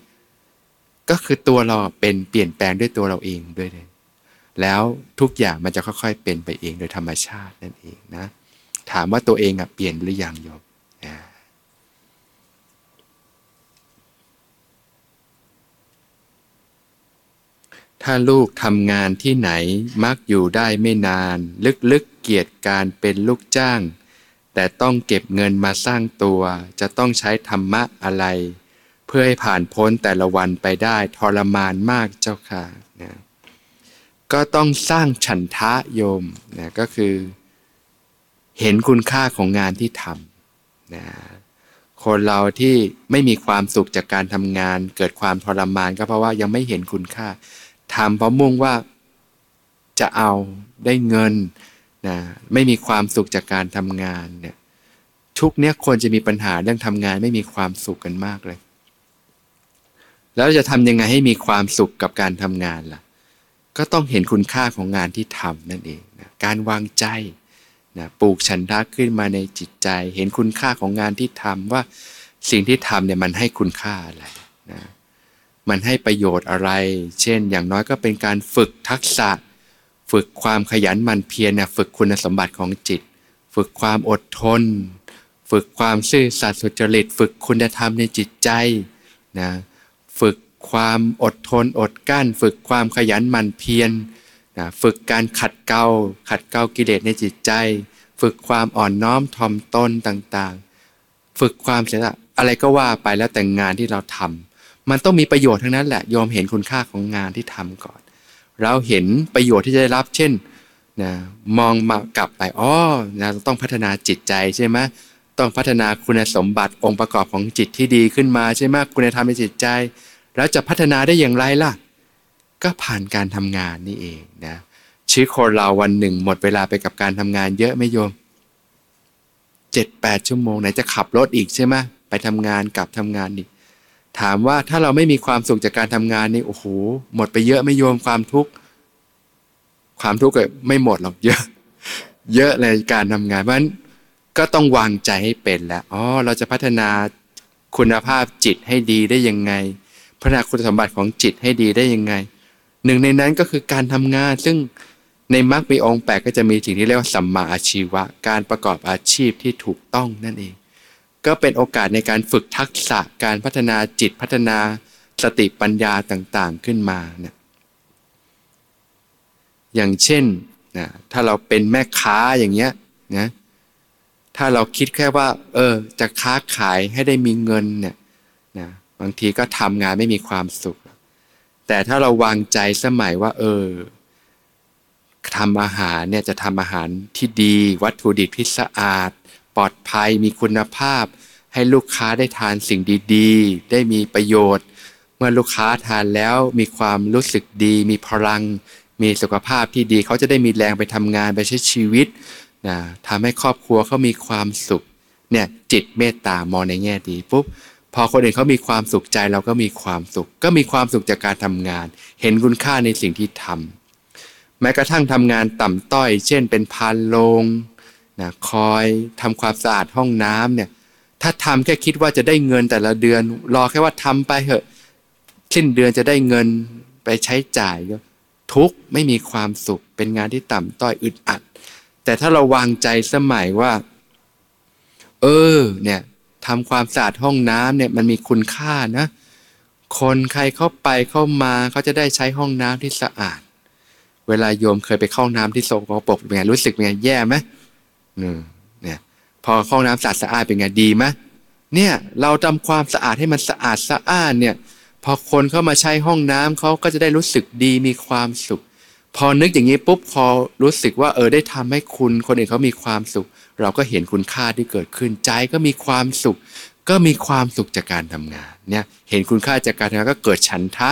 ก็คือตัวเราเป็นเปลี่ยนแปลงด้วยตัวเราเองด้วยเลยแล้วทุกอย่างมันจะค่อยๆ เป็นไปเองโดยธรรมชาตินั่นเองนะ ถามว่าตัวเองอะเปลี่ยนหรือยังโยม ถ้าลูกทำงานที่ไหนมักอยู่ได้ไม่นาน ลึกๆเกียรติการเป็นลูกจ้าง แต่ต้องเก็บเงินมาสร้างตัว จะต้องใช้ธรรมะอะไร เพื่อให้ผ่านพ้นแต่ละวันไปได้ทรมานมากเจ้าค่ะนะก็ต้องสร้างฉันทะโยมนะก็คือ เห็นคุณค่าของงานที่ทำนะคนเราที่ไม่มีความสุขจากการทำงาน เกิดความทรมานก็เพราะว่ายังไม่เห็นคุณค่า ทำเพราะมุ่งว่าจะเอาได้เงินนะไม่มีความสุขจากการทำงานเนี่ยทุกเนี้ยคนจะมีปัญหาเรื่องทำงานไม่มีความสุขกันมากเลย แล้วจะทำยังไงให้มีความสุขกับการทำงานล่ะ ก็ต้องเห็นคุณค่าของงานที่ทำนั่นเองนะการวางใจนะปลูกฉันทะขึ้นมาในจิตใจ เห็นคุณค่าของงานที่ทำว่าสิ่งที่ทำเนี่ยมันให้คุณค่าอะไรนะ มันให้ประโยชน์อะไร เช่น อย่างน้อยก็เป็นการฝึกทักษะ ฝึกความขยันหมั่นเพียรนะฝึกคุณสมบัติของจิต ฝึกความอดทน ฝึกความซื่อสัตย์สุจริต ฝึกคุณธรรมในจิตใจนะฝึกความอดทนอดกั้น ฝึกความขยันหมั่นเพียรนะฝึกการขัดเกลาขัดเกลากิเลสในจิตใจ ฝึกความอ่อนน้อมถ่อมตนต่างๆ ฝึกความเสียสละอะไรก็ว่าไปแล้วแต่งานที่เราทำ มันต้องมีประโยชน์ทั้งนั้นแหละยอมเห็นคุณค่าของงานที่ทำก่อน เราเห็นประโยชน์ที่จะได้รับ เช่นนะมองมากลับไปอ๋อนะต้องพัฒนาจิตใจใช่ไหมต้องพัฒนาคุณสมบัติองค์ประกอบของจิตที่ดีขึ้นมาใช่ไหมคุณธรรมในจิตใจ แล้วจะพัฒนาได้อย่างไรล่ะ ก็ผ่านการทำงานนี่เองนะชีวิตคนเราวันหนึ่ง หมดเวลาไปกับการทำงานเยอะไม่โยมเจ็ดแปดชั่วโมงไหนจะขับรถอีกใช่ไหมไปทำงานกลับทำงานอีก ถามว่าถ้าเราไม่มีความสุขจากการทำงานนี่โอ้โหหมดไปเยอะไม่โยมความทุกข์ความทุกข์ก็ไม่หมดหรอกเยอะ เยอะในการทำงานเพราะฉะนั้นก็ต้องวางใจให้เป็นแล้วอ๋อเราจะพัฒนาคุณภาพจิตให้ดีได้ยังไง พัฒนาคุณสมบัติของจิตให้ดีได้ยังไง หนึ่งในนั้นก็คือการทำงาน ซึ่งในมรรคมีองค์แปดก็จะมีสิ่งที่เรียกว่าสัมมาอาชีวะ การประกอบอาชีพที่ถูกต้องนั่นเอง ก็เป็นโอกาสในการฝึกทักษะการพัฒนาจิตพัฒนาสติปัญญาต่างๆขึ้นมาเนี่ยอย่างเช่นนะถ้าเราเป็นแม่ค้าอย่างเงี้ยนะถ้าเราคิดแค่ว่า เออ จะค้าขายให้ได้มีเงินเนี่ยนะบางทีก็ทำงานไม่มีความสุข แต่ถ้าเราวางใจสมัยว่า เออทำอาหารเนี่ยจะทำอาหารที่ดี วัตถุดิบที่สะอาด ปลอดภัยมีคุณภาพ ให้ลูกค้าได้ทานสิ่งดีๆ ได้มีประโยชน์ เมื่อลูกค้าทานแล้วมีความรู้สึกดี มีพลัง มีสุขภาพที่ดี เขาจะได้มีแรงไปทำงานไปใช้ชีวิตนะทำให้ครอบครัวเขามีความสุขเนี่ยจิตเมตตามองในแง่ดีปุ๊บพอคนอื่นเขามีความสุขใจเราก็มีความสุข ก็มีความสุขจากการทำงาน เห็นคุณค่าในสิ่งที่ทำแม้กระทั่งทำงานต่ำต้อย เช่นเป็นพานโลง นะคอยทำความสะอาดห้องน้ำเนี่ยถ้าทำแค่คิดว่าจะได้เงินแต่ละเดือน รอแค่ว่าทำไปเหอะสิ้นเดือนจะได้เงินไปใช้จ่ายก็ทุกไม่มีความสุขเป็นงานที่ต่ำต้อยอึดอัด แต่ถ้าเราวางใจสมัยว่า เออเนี่ยทำความสะอาดห้องน้ำเนี่ยมันมีคุณค่านะ คนใครเข้าไปเข้ามาเขาจะได้ใช้ห้องน้ำที่สะอาด เวลาโยมเคยไปเข้าน้ำที่โซกปรกเป็นไงรู้สึกเป็นไงแย่ไหม เนี่ยพอเข้าน้ำสะอาดสะอาดเป็นไงดีไหมเนี่ยเราทำความสะอาดให้มันสะอาดสะอาดเนี่ยพอคนเข้ามาใช้ห้องน้ำเขาก็จะได้รู้สึกดีมีความสุข พอนึกอย่างนี้ปุ๊บพอรู้สึกว่าเออได้ทำให้คุณคนอื่นเขามีความสุข เราก็เห็นคุณค่าที่เกิดขึ้นใจก็มีความสุข ก็มีความสุขจากการทำงานเนี่ยเห็นคุณค่าจากการทำงานก็เกิดฉันทะ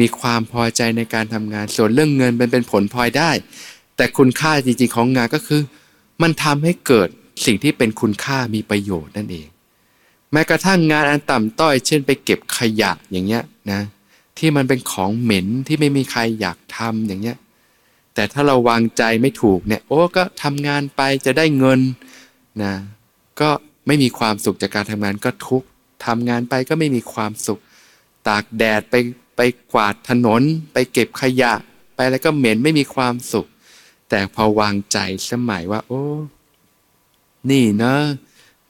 มีความพอใจในการทำงาน ส่วนเรื่องเงินมันเป็นผลพลอยได้ แต่คุณค่าจริงๆของงานก็คือ มันทำให้เกิดสิ่งที่เป็นคุณค่ามีประโยชน์นั่นเอง แม้กระทั่งงานอันต่ำต้อย เช่น ไปเก็บขยะอย่างเงี้ยนะที่มันเป็นของเหม็นที่ไม่มีใครอยากทำอย่างเงี้ยแต่ถ้าเราวางใจไม่ถูกเนี่ยโอ้ก็ทำงานไปจะได้เงินนะก็ไม่มีความสุขจากการทำงานก็ทุกทำงานไปก็ไม่มีความสุข ตากแดดไปไปกวาดถนน ไปเก็บขยะ ไปแล้วก็เหม็นไม่มีความสุข แต่พอวางใจสมัยว่า โอ้ นี่เนะ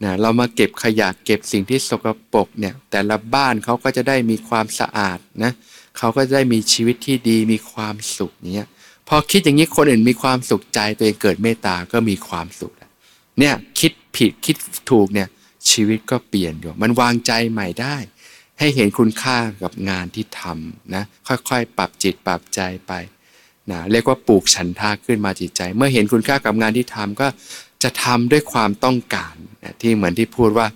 นะเรามาเก็บขยะเก็บสิ่งที่สกปรกเนี่ย แต่ละบ้านเขาก็จะได้มีความสะอาดนะเขาก็จะได้มีชีวิตที่ดีมีความสุขเนี้ยพอคิดอย่างนี้คนอื่นมีความสุขใจตัวเองเกิดเมตตาก็มีความสุขเนี่ยคิดผิดคิดถูกเนี่ยชีวิตก็เปลี่ยนอยู่มันวางใจใหม่ได้ ให้เห็นคุณค่ากับงานที่ทำนะค่อยๆ ปรับจิตปรับใจไป นะเรียกว่าปลูกฉันทาขึ้นมาจิตใจ เมื่อเห็นคุณค่ากับงานที่ทำก็จะทำด้วยความต้องการนะที่เหมือนที่พูดว่า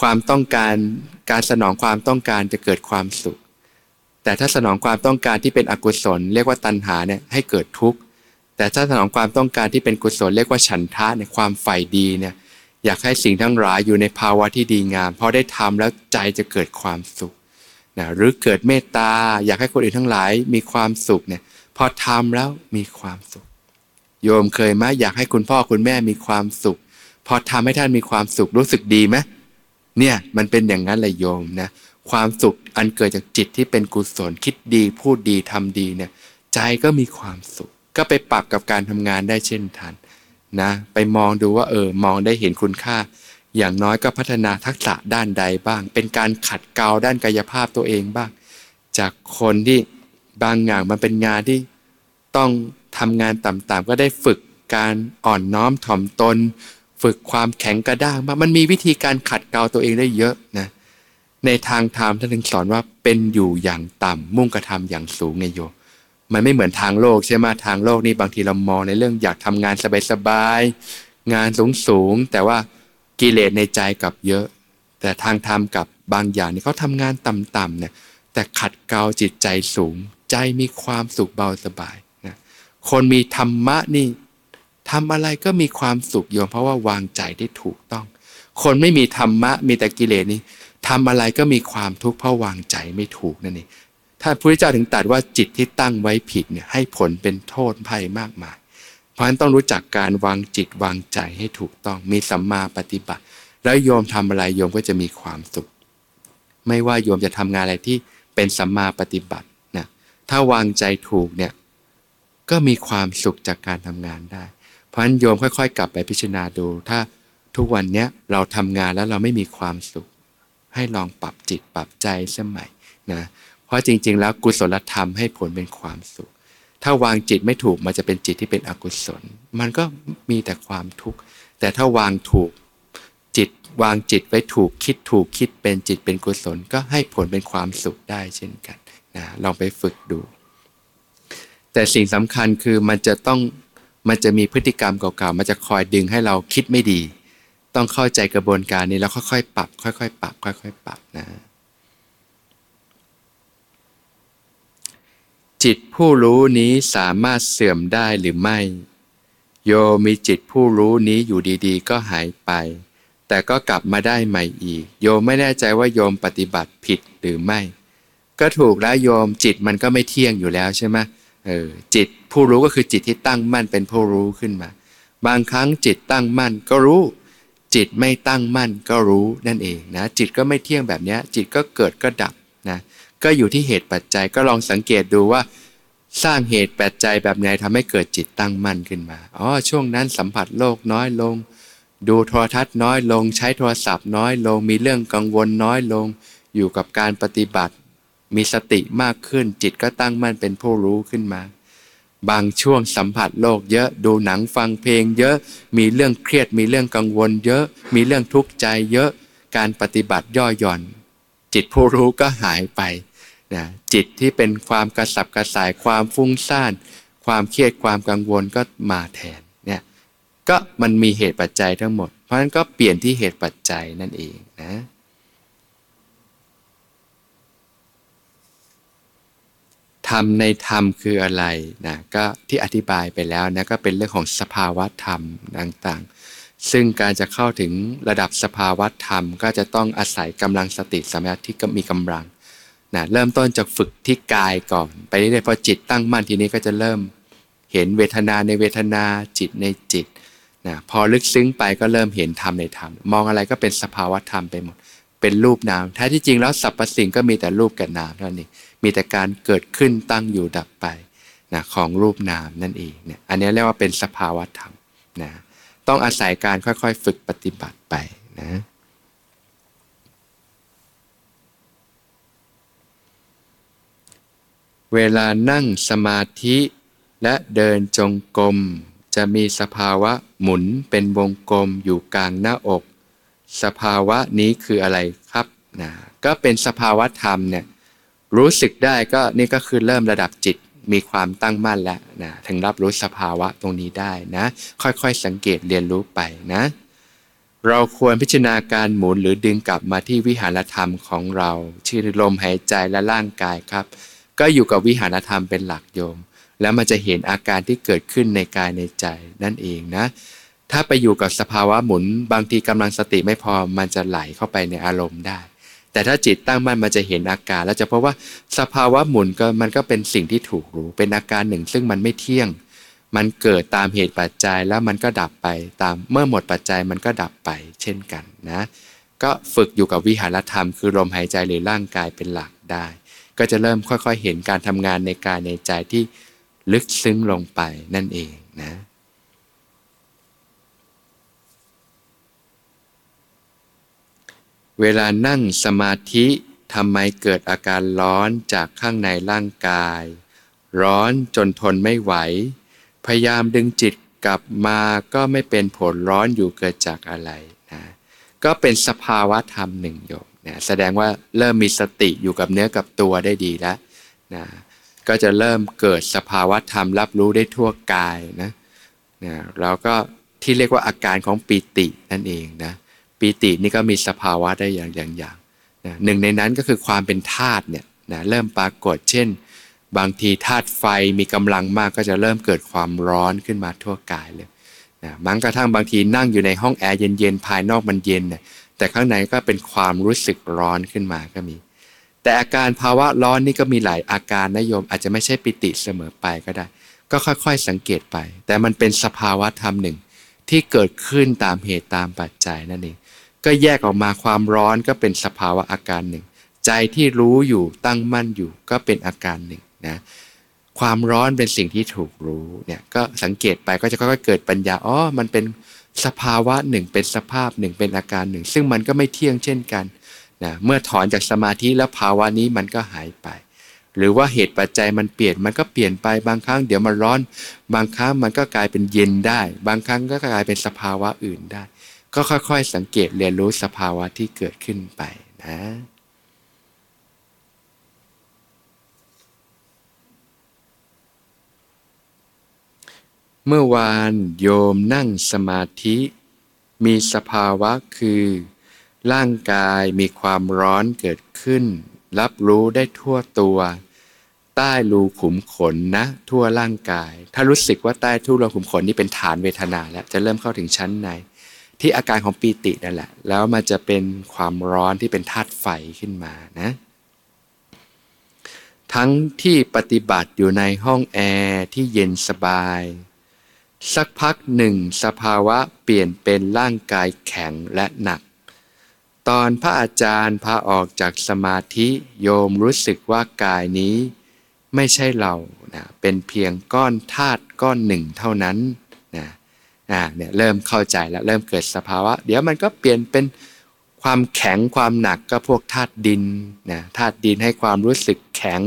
ความต้องการการสนองความต้องการจะเกิดความสุข แต่ถ้าสนองความต้องการที่เป็นอกุศล เรียกว่าตัณหาเนี่ยให้เกิดทุกข์แต่ถ้าสนองความต้องการที่เป็นกุศลเรียกว่าฉันทะในความใฝ่ดีเนี่ยอยากให้สิ่งทั้งหลายอยู่ในภาวะที่ดีงามพอได้ทำแล้วใจจะเกิดความสุขนะหรือเกิดเมตตาอยากให้คนอื่นทั้งหลายมีความสุขเนี่ย อทำแล้วมีความสุข โยมเคยไหมอยากให้คุณพ่อคุณแม่มีความสุข พอทำให้ท่านมีความสุขรู้สึกดีไหมเนี่ยมันเป็นอย่างนั้นเลยโยมนะความสุขอันเกิดจากจิตที่เป็นกุศลคิดดีพูดดีทำดีเนี่ยใจก็มีความสุข ก็ไปปรับกับการทำงานได้เช่นทันนะไปมองดูว่าเออมองได้เห็นคุณค่า อย่างน้อยก็พัฒนาทักษะด้านใดบ้าง เป็นการขัดเกลาด้านกายภาพตัวเองบ้าง จากคนที่ บางอย่างมันเป็นงานที่ต้องทำงานต่ำๆก็ได้ฝึกการอ่อนน้อมถ่อมตน ฝึกความแข็งกระด้างมามันมีวิธีการขัดเกลาตัวเองได้เยอะนะในทางธรรมท่านถึงสอนว่าเป็นอยู่อย่างต่ำมุ่งกระทำอย่างสูงไงโยมันไม่เหมือนทางโลกใช่ไหมทางโลกนี่บางทีเรามองในเรื่องอยากทำงานสบายๆงานสูงสูงแต่ว่ากิเลสในใจกับเยอะ แต่ทางธรรมกับบางอย่างนี่เขาทำงานต่ำๆเนี่ยแต่ขัดเกลาจิตใจสูง ใจมีความสุขเบาสบายนะคนมีธรรมะนี่ทำอะไรก็มีความสุขโยม เพราะว่าวางใจได้ถูกต้อง คนไม่มีธรรมะมีแต่กิเลสนี่ทำอะไรก็มีความทุกข์เพราะวางใจไม่ถูกนั่นเองถ้าพระพุทธเจ้าถึงตรัสว่าจิตที่ตั้งไว้ผิดเนี่ยให้ผลเป็นโทษภัยมากมาย เพราะฉะนั้นต้องรู้จักการวางจิตวางใจให้ถูกต้องมีสัมมาปฏิบัติ แล้วโยมทำอะไรโยมก็จะมีความสุข ไม่ว่าโยมจะทำงานอะไรที่เป็นสัมมาปฏิบัติ ถ้าวางใจถูกเนี่ยก็มีความสุขจากการทำงานได้ เพราะฉะนั้นโยมค่อย ๆ กลับไปพิจารณาดู ถ้าทุกวันเนี้ยเราทำงานแล้วเราไม่มีความสุข ให้ลองปรับจิตปรับใจสมัยนะเพราะจริง ๆ แล้วกุศลธรรมให้ผลเป็นความสุข ถ้าวางจิตไม่ถูกมันจะเป็นจิตที่เป็นอกุศล มันก็มีแต่ความทุกข์แต่ถ้าวางถูกจิตวางจิตไว้ถูกคิดถูกคิดเป็นจิตเป็นกุศลก็ให้ผลเป็นความสุขได้เช่นกัน นะลองไปฝึกดู แต่สิ่งสำคัญคือมันจะต้องมันจะมีพฤติกรรมเก่าๆ มันจะคอยดึงให้เราคิดไม่ดี ต้องเข้าใจกระบวนการนี้แล้วค่อยๆ ปรับ ค่อยๆ ปรับ ค่อยๆ ปรับนะ จิตผู้รู้นี้สามารถเสื่อมได้หรือไม่ โยมีจิตผู้รู้นี้อยู่ดีๆ ก็หายไป แต่ก็กลับมาได้ใหม่อีก โยไม่แน่ใจว่าโยมปฏิบัติผิดหรือไม่ ก็ถูกแล้วโยมจิตมันก็ไม่เที่ยงอยู่แล้วใช่ไหมเออจิตผู้รู้ก็คือจิตที่ตั้งมั่นเป็นผู้รู้ขึ้นมา บางครั้งจิตตั้งมั่นก็รู้ จิตไม่ตั้งมั่นก็รู้นั่นเองนะจิตก็ไม่เที่ยงแบบนี้จิตก็เกิดก็ดับนะก็อยู่ที่เหตุปัจจัยก็ลองสังเกตดูว่า สร้างเหตุปัจจัยแบบไหนทำให้เกิดจิตตั้งมั่นขึ้นมาอ๋อช่วงนั้นสัมผัสโลกน้อยลง ดูโทรทัศน์น้อยลง ใช้โทรศัพท์น้อยลง มีเรื่องกังวลน้อยลง อยู่กับการปฏิบัติ มีสติมากขึ้นจิตก็ตั้งมั่นเป็นผู้รู้ขึ้นมา บางช่วงสัมผัสโลกเยอะดูหนังฟังเพลงเยอะ มีเรื่องเครียดมีเรื่องกังวล เยอะ มีเรื่องทุกข์ใจเยอะการปฏิบัติย่อหย่อน จิตผู้รู้ก็หายไปนะจิตที่เป็นความกระสับกระส่ายความฟุ้งซ่าน ความเครียดความกังวลก็มาแทนเนี่ยก็มันมีเหตุปัจจัยทั้งหมด เพราะฉะนั้นก็เปลี่ยนที่เหตุปัจจัยนั่นเองนะ ธรรมในธรรมคืออะไรนะก็ที่อธิบายไปแล้วนะก็เป็นเรื่องของสภาวะธรรมต่างๆ ซึ่งการจะเข้าถึงระดับสภาวะธรรม ก็จะต้องอาศัยกำลังสติสมาธิที่มีกำลังนะเริ่มต้นจากฝึกที่กายก่อน ไปเรื่อยๆพอจิตตั้งมั่นทีนี้ก็จะเริ่ม เห็นเวทนาในเวทนาจิตในจิตนะพอลึกซึ้งไปก็เริ่มเห็นธรรมในธรรม มองอะไรก็เป็นสภาวะธรรมไปหมด เป็นรูปนามแท้ที่จริงแล้วสรรพสิ่งก็มีแต่รูปกับนามเท่านี้ มีแต่การเกิดขึ้นตั้งอยู่ดับไปนะของรูปนามนั่นเองเนี่ยอันนี้เรียกว่าเป็นสภาวะธรรมนะต้องอาศัยการค่อยๆ ฝึกปฏิบัติไปนะเวลานั่งสมาธิและเดินจงกรมจะมีสภาวะหมุนเป็นวงกลมอยู่กลางหน้าอก สภาวะนี้คืออะไรครับนะก็เป็นสภาวะธรรมเนี่ย รู้สึกได้ก็นี่ก็คือเริ่มระดับจิตมีความตั้งมั่นแล้วนะถึงรับรู้สภาวะตรงนี้ได้นะ ค่อยๆสังเกตเรียนรู้ไปนะ เราควรพิจารณาการหมุนหรือดึงกลับมาที่วิหารธรรมของเราชื่อลมหายใจและร่างกายครับ ก็อยู่กับวิหารธรรมเป็นหลักโยม แล้วมันจะเห็นอาการที่เกิดขึ้นในกายในใจนั่นเองนะ ถ้าไปอยู่กับสภาวะหมุนบางทีกำลังสติไม่พอมันจะไหลเข้าไปในอารมณ์ได้ แต่ถ้าจิตตั้งมั่นมันจะเห็นอาการ แล้วจะพบว่าสภาวะหมุนก็มันก็เป็นสิ่งที่ถูกรู้ เป็นอาการหนึ่ง ซึ่งมันไม่เที่ยง มันเกิดตามเหตุปัจจัยแล้วมันก็ดับไป ตามเมื่อหมดปัจจัยมันก็ดับไป เช่นกันนะ ก็ฝึกอยู่กับวิหารธรรม คือลมหายใจหรือร่างกายเป็นหลักได้ ก็จะเริ่มค่อยๆ เห็นการทำงานในกายในใจที่ลึกซึ้งลงไปนั่นเองนะ เวลานั่งสมาธิทำไมเกิดอาการร้อนจากข้างในร่างกาย ร้อนจนทนไม่ไหว พยายามดึงจิตกลับมาก็ไม่เป็นผลร้อนอยู่เกิดจากอะไรนะก็เป็นสภาวะธรรมหนึ่งโยมนะแสดงว่าเริ่มมีสติอยู่กับเนื้อกับตัวได้ดีแล้วนะก็จะเริ่มเกิดสภาวะธรรมรับรู้ได้ทั่วกายนะนะเราก็ที่เรียกว่าอาการของปีตินั่นเองนะ ปีตินี่ก็มีสภาวะได้อย่างอย่างอย่างนะหนึ่งในนั้นก็คือความเป็นธาตุเนี่ยนะเริ่มปรากฏเช่น บางทีธาตุไฟมีกำลังมากก็จะเริ่มเกิดความร้อนขึ้นมาทั่วกายเลยนะบางกระทั่งบางทีนั่งอยู่ในห้องแอร์เย็นๆภายนอกมันเย็นนะแต่ข้างในก็เป็นความรู้สึกร้อนขึ้นมาก็มี แต่อาการภาวะร้อนนี่ก็มีหลายอาการนะโยมอาจจะไม่ใช่ปิติเสมอไปก็ได้ ก็ค่อยๆสังเกตไป แต่มันเป็นสภาวะธรรมหนึ่งที่เกิดขึ้นตามเหตุตามปัจจัยนั่นเอง ก็แยกออกมาความร้อนก็เป็นสภาวะอาการหนึ่ง ใจที่รู้อยู่ตั้งมั่นอยู่ก็เป็นอาการหนึ่งนะความร้อนเป็นสิ่งที่ถูกรู้เนี่ยก็สังเกตไปก็จะค่อยๆเกิดปัญญาอ๋อมันเป็นสภาวะหนึ่งเป็นสภาพหนึ่งเป็นอาการหนึ่ง ซึ่งมันก็ไม่เที่ยงเช่นกันนะเมื่อถอนจากสมาธิแล้วภาวะนี้มันก็หายไป หรือว่าเหตุปัจจัยมันเปลี่ยนมันก็เปลี่ยนไปบางครั้งเดี๋ยวมันร้อน บางครั้งมันก็กลายเป็นเย็นได้ บางครั้งก็กลายเป็นสภาวะอื่นได้ ก็ค่อยๆ สังเกตเรียนรู้สภาวะที่เกิดขึ้นไปนะเมื่อวานโยมนั่งสมาธิ มีสภาวะคือ ร่างกายมีความร้อนเกิดขึ้น รับรู้ได้ทั่วตัว ใต้รูขุมขนนะ ทั่วร่างกาย ถ้ารู้สึกว่าใต้ทุ่รูขุมขนนี่เป็นฐานเวทนาแล้วจะเริ่มเข้าถึงชั้นใน ที่อาการของปีตินั่นแหละ แล้วมันจะเป็นความร้อนที่เป็นธาตุไฟขึ้นมานะ ทั้งที่ปฏิบัติอยู่ในห้องแอร์ที่เย็นสบาย สักพักหนึ่งสภาวะเปลี่ยนเป็นร่างกายแข็งและหนัก ตอนพระอาจารย์พาออกจากสมาธิโยมรู้สึกว่ากายนี้ ไม่ใช่เรานะเป็นเพียงก้อนธาตุก้อนหนึ่งเท่านั้น นะนะเนี่ยเริ่มเข้าใจแล้วเริ่มเกิดสภาวะ เดี๋ยวมันก็เปลี่ยนเป็นความแข็งความหนักก็พวกธาตุดินนะธาตุดินให้ความรู้สึกแข็ง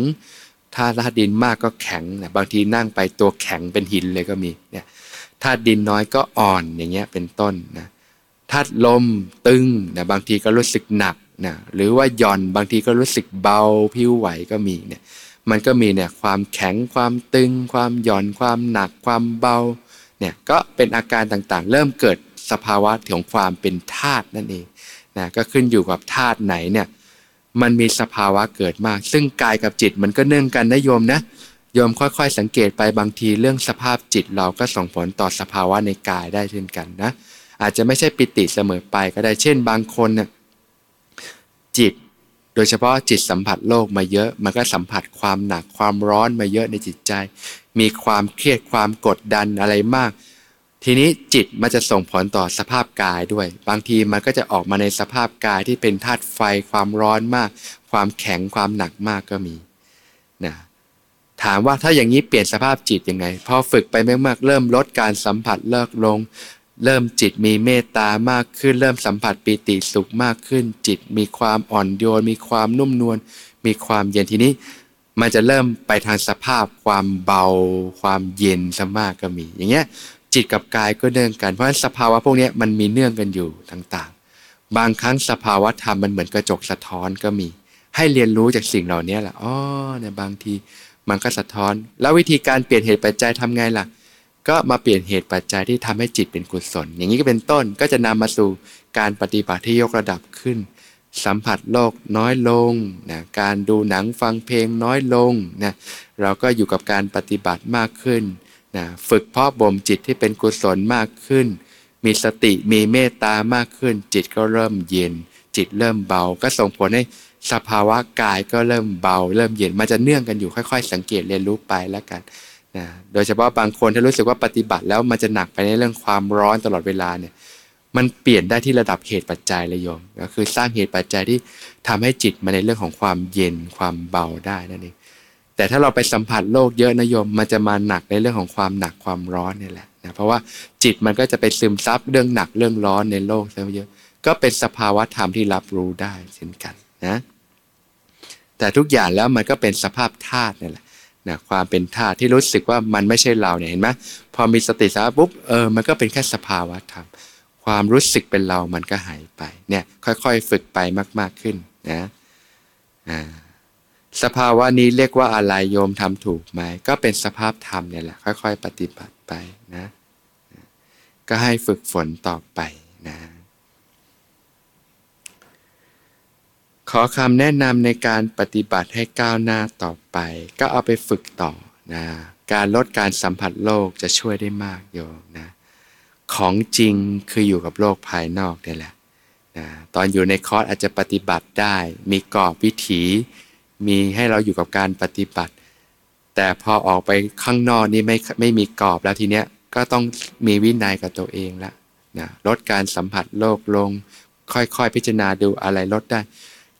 ถ้าธาตุดินมากก็แข็งนะบางทีนั่งไปตัวแข็งเป็นหินเลยก็มีเนี่ยธาตุดินน้อยก็อ่อนอย่างเงี้ยเป็นต้นนะธาตุลมตึงนะบางทีก็รู้สึกหนักนะหรือว่าหย่อนบางทีก็รู้สึกเบาผิวไหวก็มีเนี่ยมันก็มีเนี่ยความแข็งความตึง ความหย่อนความหนักความเบา เนี่ยก็เป็นอาการต่างๆ เริ่มเกิดสภาวะของความเป็นธาตุนั่นเองนะก็ขึ้นอยู่กับธาตุไหนเนี่ยมันมีสภาวะเกิดมาก ซึ่งกายกับจิตมันก็เนื่องกันนะโยมนะโยมค่อยๆ สังเกตไปบางทีเรื่องสภาพจิตเราก็ส่งผลต่อสภาวะในกายได้เช่นกันนะอาจจะไม่ใช่ปิติเสมอไปก็ได้เช่น บางคนเนี่ยจิต โดยเฉพาะจิตสัมผัสโลกมาเยอะ มันก็สัมผัสความหนักความร้อนมาเยอะในจิตใจ มีความเครียดความกดดันอะไรมาก ทีนี้จิตมันจะส่งผลต่อสภาพกายด้วย บางทีมันก็จะออกมาในสภาพกายที่เป็นธาตุไฟความร้อนมาก ความแข็งความหนักมากก็มีนะถามว่าถ้าอย่างนี้เปลี่ยนสภาพจิตยังไง พอฝึกไปมากๆเริ่มลดการสัมผัสเลิกลง เริ่มจิตมีเมตตามากขึ้น เริ่มสัมผัสปีติสุขมากขึ้น จิตมีความอ่อนโยน มีความนุ่มนวลมีความเย็นทีนี้ มันจะเริ่มไปทางสภาพความเบา ความเย็นซะมากก็มี อย่างเงี้ยจิตกับกายก็เนื่องกันเพราะฉะนั้นสภาวะพวกนี้มันมีเนื่องกันอยู่ต่างๆ บางครั้งสภาวะธรรมมันเหมือนกระจกสะท้อนก็มี ให้เรียนรู้จากสิ่งเหล่านี้แหละอ๋อเนี่ยบางทีมันก็สะท้อน แล้ววิธีการเปลี่ยนเหตุปัจจัยทำไงล่ะ ก็มาเปลี่ยนเหตุปัจจัยที่ทำให้จิตเป็นกุศล อย่างนี้ก็เป็นต้นก็จะนำมาสู่การปฏิบัติที่ยกระดับขึ้น สัมผัสโลกน้อยลงนะการดูหนังฟังเพลงน้อยลงนะเราก็อยู่กับการปฏิบัติมากขึ้นนะฝึกเพาะบ่มจิตที่เป็นกุศลมากขึ้น มีสติมีเมตตามากขึ้น จิตก็เริ่มเย็น จิตเริ่มเบา ก็ส่งผลให้สภาวะกายก็เริ่มเบา เริ่มเย็นมันจะเนื่องกันอยู่ค่อย ๆ สังเกตเรียนรู้ไปแล้วกัน นะโดยเฉพาะบางคนที่รู้สึกว่าปฏิบัติแล้วมันจะหนักไปในเรื่องความร้อนตลอดเวลาเนี่ยมันเปลี่ยนได้ที่ระดับเหตุปัจจัยเลยโยมก็คือสร้างเหตุปัจจัยที่ทำให้จิตมาในเรื่องของความเย็นความเบาได้นั่นเองแต่ถ้าเราไปสัมผัสโลกเยอะนะโยมมันจะมาหนักในเรื่องของความหนักความร้อนนี่แหละนะเพราะว่าจิตมันก็จะไปซึมซับเรื่องหนักเรื่องร้อนในโลกซะเยอะ ก็เป็นสภาวะธรรมที่รับรู้ได้เช่นกันนะแต่ทุกอย่างแล้วมันก็เป็นสภาพธาตุนี่แหละ นะความเป็นธาตุที่รู้สึกว่ามันไม่ใช่เราเนี่ยเห็นไหมพอมีสติสัมปุ๊บเออมันก็เป็นแค่สภาวะธรรมความรู้สึกเป็นเรามันก็หายไปเนี่ยค่อยๆฝึกไปมาก ๆขึ้นนะอ่าสภาวะนี้เรียกว่าอะไรโยมทำถูกไหมก็เป็นสภาพธรรมเนี่ยแหละค่อย ๆ ปฏิบัติไปนะ ก็ให้ฝึกฝนต่อไปนะ ขอคำแนะนำในการปฏิบัติให้ก้าวหน้าต่อไป ก็เอาไปฝึกต่อนะการลดการสัมผัสโลกจะช่วยได้มากโยมนะของจริงคืออยู่กับโลกภายนอกนี่แหละนะตอนอยู่ในคอร์สอาจจะปฏิบัติได้ มีกรอบวิถี มีให้เราอยู่กับการปฏิบัติ แต่พอออกไปข้างนอกนี่ไม่ไม่มีกรอบแล้วทีเนี้ยก็ต้องมีวินัยกับตัวเองละนะลดการสัมผัสโลกลง ค่อยๆพิจารณาดูอะไรลดได้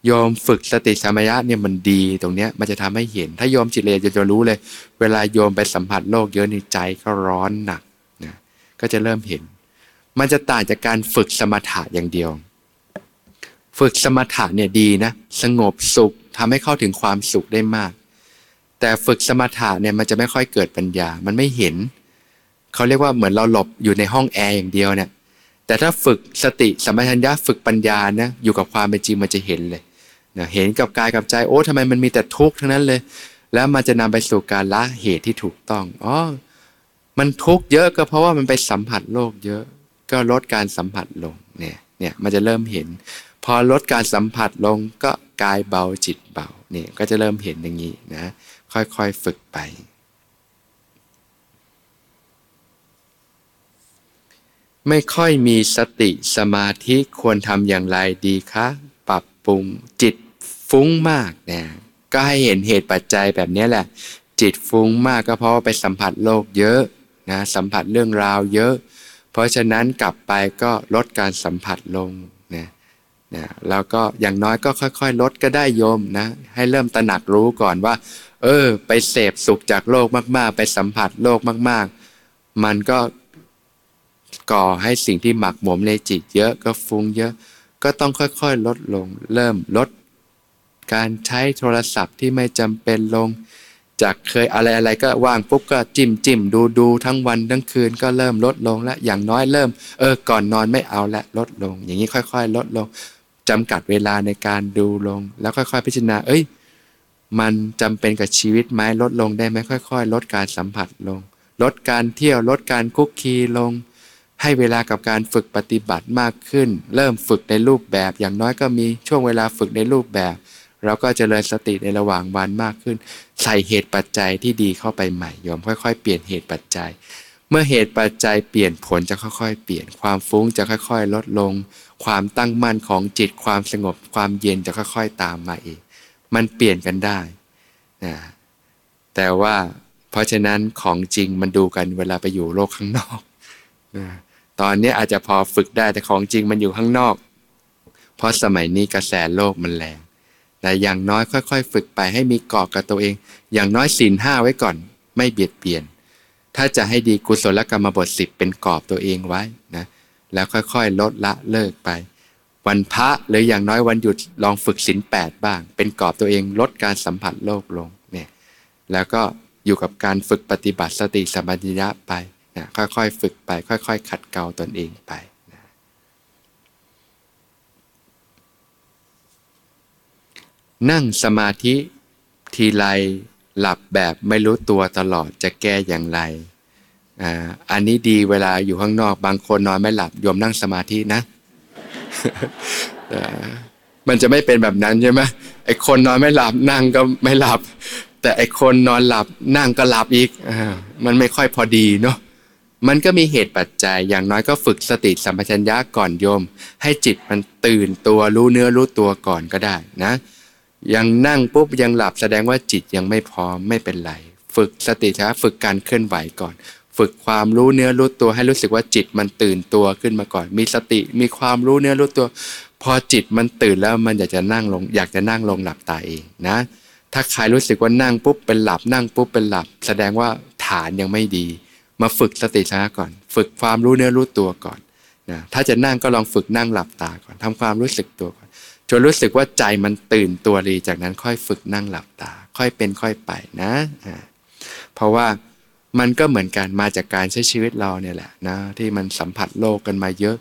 โยมฝึกสติสมัยะเนี่ยมันดีตรงเนี้ยมันจะทำให้เห็น ถ้าโยมจิตเลจะจะรู้เลย เวลาโยมไปสัมผัสโลกเยอะในใจก็ร้อนหนักนะก็จะเริ่มเห็น มันจะต่างจากการฝึกสมถะอย่างเดียว ฝึกสมถะเนี่ยดีนะสงบสุขทำให้เข้าถึงความสุขได้มาก แต่ฝึกสมถะเนี่ยมันจะไม่ค่อยเกิดปัญญา มันไม่เห็นเขาเรียกว่าเหมือนเราหลบอยู่ในห้องแอร์อย่างเดียวเนี่ยแต่ถ้าฝึกสติสัมปชัญญะฝึกปัญญานะอยู่กับความเป็นจริงมันจะเห็นเลย นะเห็นกับกายกับใจโอ้ทำไมมันมีแต่ทุกข์ทั้งนั้นเลย แล้วมันจะนำไปสู่การละเหตุที่ถูกต้องอ๋อมันทุกข์เยอะก็เพราะว่ามันไปสัมผัสโลกเยอะ ก็ลดการสัมผัสลงเนี่ยเนี่ยมันจะเริ่มเห็น พอลดการสัมผัสลงก็กายเบาจิตเบาเนี่ยก็จะเริ่มเห็นอย่างนี้นะ ค่อยๆฝึกไป ไม่ค่อยมีสติสมาธิควรทำอย่างไรดีคะ ปรับปรุงจิต ฟุ้งมากเนี่ยก็ให้เห็นเหตุปัจจัยแบบนี้แหละ จิตฟุ้งมากก็เพราะไปสัมผัสโลกเยอะนะสัมผัสเรื่องราวเยอะ เพราะฉะนั้นกลับไปก็ลดการสัมผัสลงนะนะแล้วก็อย่างน้อยก็ค่อยๆ ลดก็ได้โยมนะให้เริ่มตระหนักรู้ก่อนว่า เออ ไปเสพสุขจากโลกมาก ๆ ไปสัมผัสโลกมาก ๆ มันก็ก่อให้สิ่งที่หมักหมมในจิตเยอะก็ฟุ้งเยอะ ก็ต้องค่อยๆ ลดลง เริ่มลด การใช้โทรศัพท์ที่ไม่จำเป็นลง จากเคยอะไรอะไรก็ว่างปุ๊บก็จิ้มจิ้มดูดูทั้งวันทั้งคืนก็เริ่มลดลงแล้วอย่างน้อยเริ่ม เออก่อนนอนไม่เอาละลดลง อย่างนี้ค่อย ๆ ลดลงจำกัดเวลาในการดูลง แล้วค่อย ๆ พิจารณา เอ้ย มันจำเป็นกับชีวิตไหมลดลงได้ไหมค่อย ๆ ลดการสัมผัสลง ลดการเที่ยวลดการคุกคีลงให้เวลากับการฝึกปฏิบัติมากขึ้น เริ่มฝึกในรูปแบบอย่างน้อยก็มีช่วงเวลาฝึกในรูปแบบ เราก็จเจริญสติในระหว่างวันมากขึ้น ใส่เหตุปัจจัยที่ดีเข้าไปใหม่ยอมค่อยๆ เปลี่ยนเหตุปัจจัย เมื่อเหตุปัจจัยเปลี่ยนผลจะค่อยๆ เปลี่ยนความฟุ้งจะค่อยๆ ลดลง ความตั้งมั่นของจิตความสงบ ความเย็นจะค่อย ๆ ตามมาเองมันเปลี่ยนกันได้นะแต่ว่าเพราะฉะนั้นของจริงมันดูกันเวลาไปอยู่โลกข้างนอกนะตอนนี้อาจจะพอฝึกได้แต่ของจริงมันอยู่ข้างนอก เพราะสมัยนี้กระแสโลกมันแรง แต่อย่างน้อยค่อย ๆ ฝึกไปให้มีกรอบกับตัวเอง อย่างน้อยศีลห้าไว้ก่อน ไม่เบียดเบียน ถ้าจะให้ดีกุศลกรรมบทสิบเป็นกรอบตัวเองไว้นะแล้วค่อยๆ ลดละเลิกไป วันพระหรืออย่างน้อยวันหยุดลองฝึกศีลแปดบ้าง เป็นกรอบตัวเองลดการสัมผัสโลกลงเนี่ยแล้วก็อยู่กับการฝึกปฏิบัติสติสัมปชัญญะไปนะค่อยๆ ฝึกไป ค่อย ๆ ขัดเกลาตนเองไป นั่งสมาธิ ทีไรหลับแบบไม่รู้ตัวตลอดจะแก้อย่างไรอ่าอันนี้ดีเวลาอยู่ข้างนอก บางคนนอนไม่หลับโยมนั่งสมาธินะ มันจะไม่เป็นแบบนั้นใช่ไหมไอ้คนนอนไม่หลับนั่งก็ไม่หลับ แต่ไอ้คนนอนหลับนั่งก็หลับอีกอมันไม่ค่อยพอดีเนาะมันก็มีเหตุปัจจัยอย่างน้อยก็ฝึกสติสัมปชัญญะก่อนโยม ให้จิตมันตื่นตัวรู้เนื้อรู้ตัวก่อนก็ได้นะ ยังนั่งปุ๊บยังหลับแสดงว่าจิตยังไม่พร้อมไม่เป็นไร ฝึกสติช้าฝึกการเคลื่อนไหวก่อน ฝึกความรู้เนื้อรู้ตัวให้รู้สึกว่าจิตมันตื่นตัวขึ้นมาก่อน มีสติมีความรู้เนื้อรู้ตัว พอจิตมันตื่นแล้วมันอยากจะนั่งลง อยากจะนั่งลงหลับตาเองนะ ถ้าใครรู้สึกว่านั่งปุ๊บเป็นหลับนั่งปุ๊บเป็นหลับ แสดงว่าฐานยังไม่ดี มาฝึกสติช้าก่อน ฝึกความรู้เนื้อรู้ตัวก่อนนะถ้าจะนั่งก็ลองฝึกนั่งหลับตาก่อนทำความรู้สึกตัวก่อน นรู้สึกว่าใจมันตื่นตัวดีจากนั้นค่อยฝึกนั่งหลับตา ค่อยเป็นค่อยไปนะเพราะว่ามันก็เหมือนกันมาจากการใช้ชีวิตเราเนี่ยแหละนะที่มันสัมผัสโลกกันมาเยอะ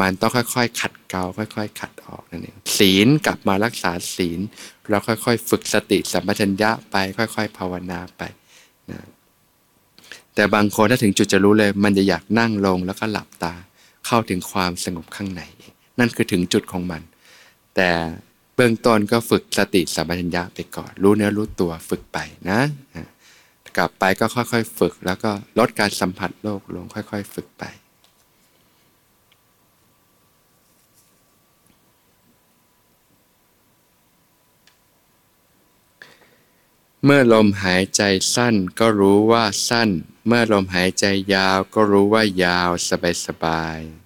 มันต้องค่อยๆ ขัดเกลาค่อย ๆ ขัดออกนั่นเองศีลกลับมารักษาศีลแล้วค่อยๆ ฝึกสติสัมปชัญญะไปค่อย ๆ ภาวนาไปนะแต่บางคนถ้าถึงจุดจะรู้เลย มันจะอยากนั่งลงแล้วก็หลับตาเข้าถึงความสงบข้างใน นั่นคือถึงจุดของมัน แต่เบื้องต้นก็ฝึกสติสัมปชัญญะไปก่อน รู้เนื้อรู้ตัวฝึกไปนะ กลับไปก็ค่อยๆฝึก แล้วก็ลดการสัมผัสโลกลงค่อยๆ ฝึกไปเมื่อลมหายใจสั้นก็รู้ว่าสั้น เมื่อลมหายใจยาวก็รู้ว่ายาวสบายๆ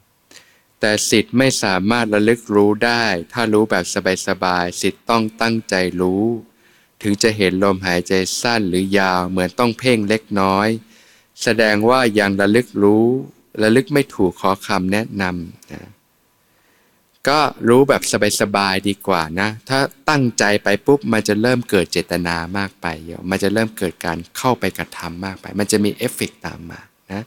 แต่สิทธิ์ไม่สามารถระลึกรู้ได้ ถ้ารู้แบบสบายๆสิทธิ์ต้องตั้งใจรู้ ถึงจะเห็นลมหายใจสั้นหรือยาวเหมือนต้องเพ่งเล็กน้อย แสดงว่ายังระลึกรู้ระลึกไม่ถูกขอคำแนะนำนะก็รู้แบบสบายๆดีกว่านะ ถ้าตั้งใจไปปุ๊บมันจะเริ่มเกิดเจตนามากไปมันจะเริ่มเกิดการเข้าไปกระทำมากไป มันจะมีเอฟเฟกตามมานะ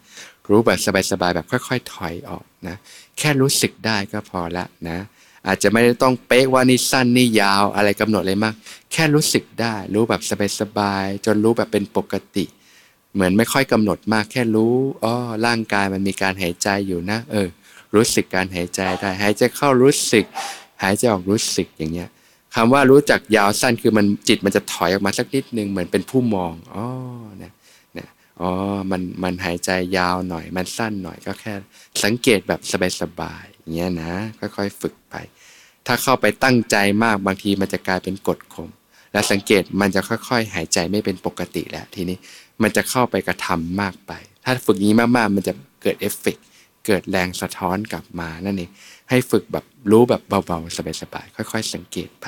รู้แบบสบายๆแบบค่อย ๆ ถอยออกนะ แค่รู้สึกได้ก็พอละนะ อาจจะไม่ได้ต้องเป๊ะว่านี่สั้นนี่ยาวอะไรกำหนดเลยมาก แค่รู้สึกได้ รู้แบบสบายๆจนรู้แบบเป็นปกติ เหมือนไม่ค่อยกำหนดมาก แค่รู้อ๋อร่างกายมันมีการหายใจอยู่นะ เออ รู้สึกการหายใจได้หายใจเข้ารู้สึก หายใจออกรู้สึกอย่างเงี้ยคำว่ารู้จักยาวสั้นคือมันจิตมันจะถอยออกมาสักนิดนึงเหมือนเป็นผู้มองอ๋อนะ อ๋อมันมันหายใจยาวหน่อย มันสั้นหน่อยก็แค่ สังเกตแบบสบายๆอย่างเงี้ยนะค่อยๆฝึกไป ถ้าเข้าไปตั้งใจมากบางทีมันจะกลายเป็นกดข่มและสังเกตมันจะค่อย ๆ หายใจไม่เป็นปกติแล้วทีนี้มันจะเข้าไปกระทำมากไป ถ้าฝึกนี้มากๆ มันจะเกิดเอฟเฟกเกิดแรงสะท้อนกลับมานั่นเองให้ฝึกแบบรู้แบบเบาๆสบายๆค่อย ๆ สังเกตไป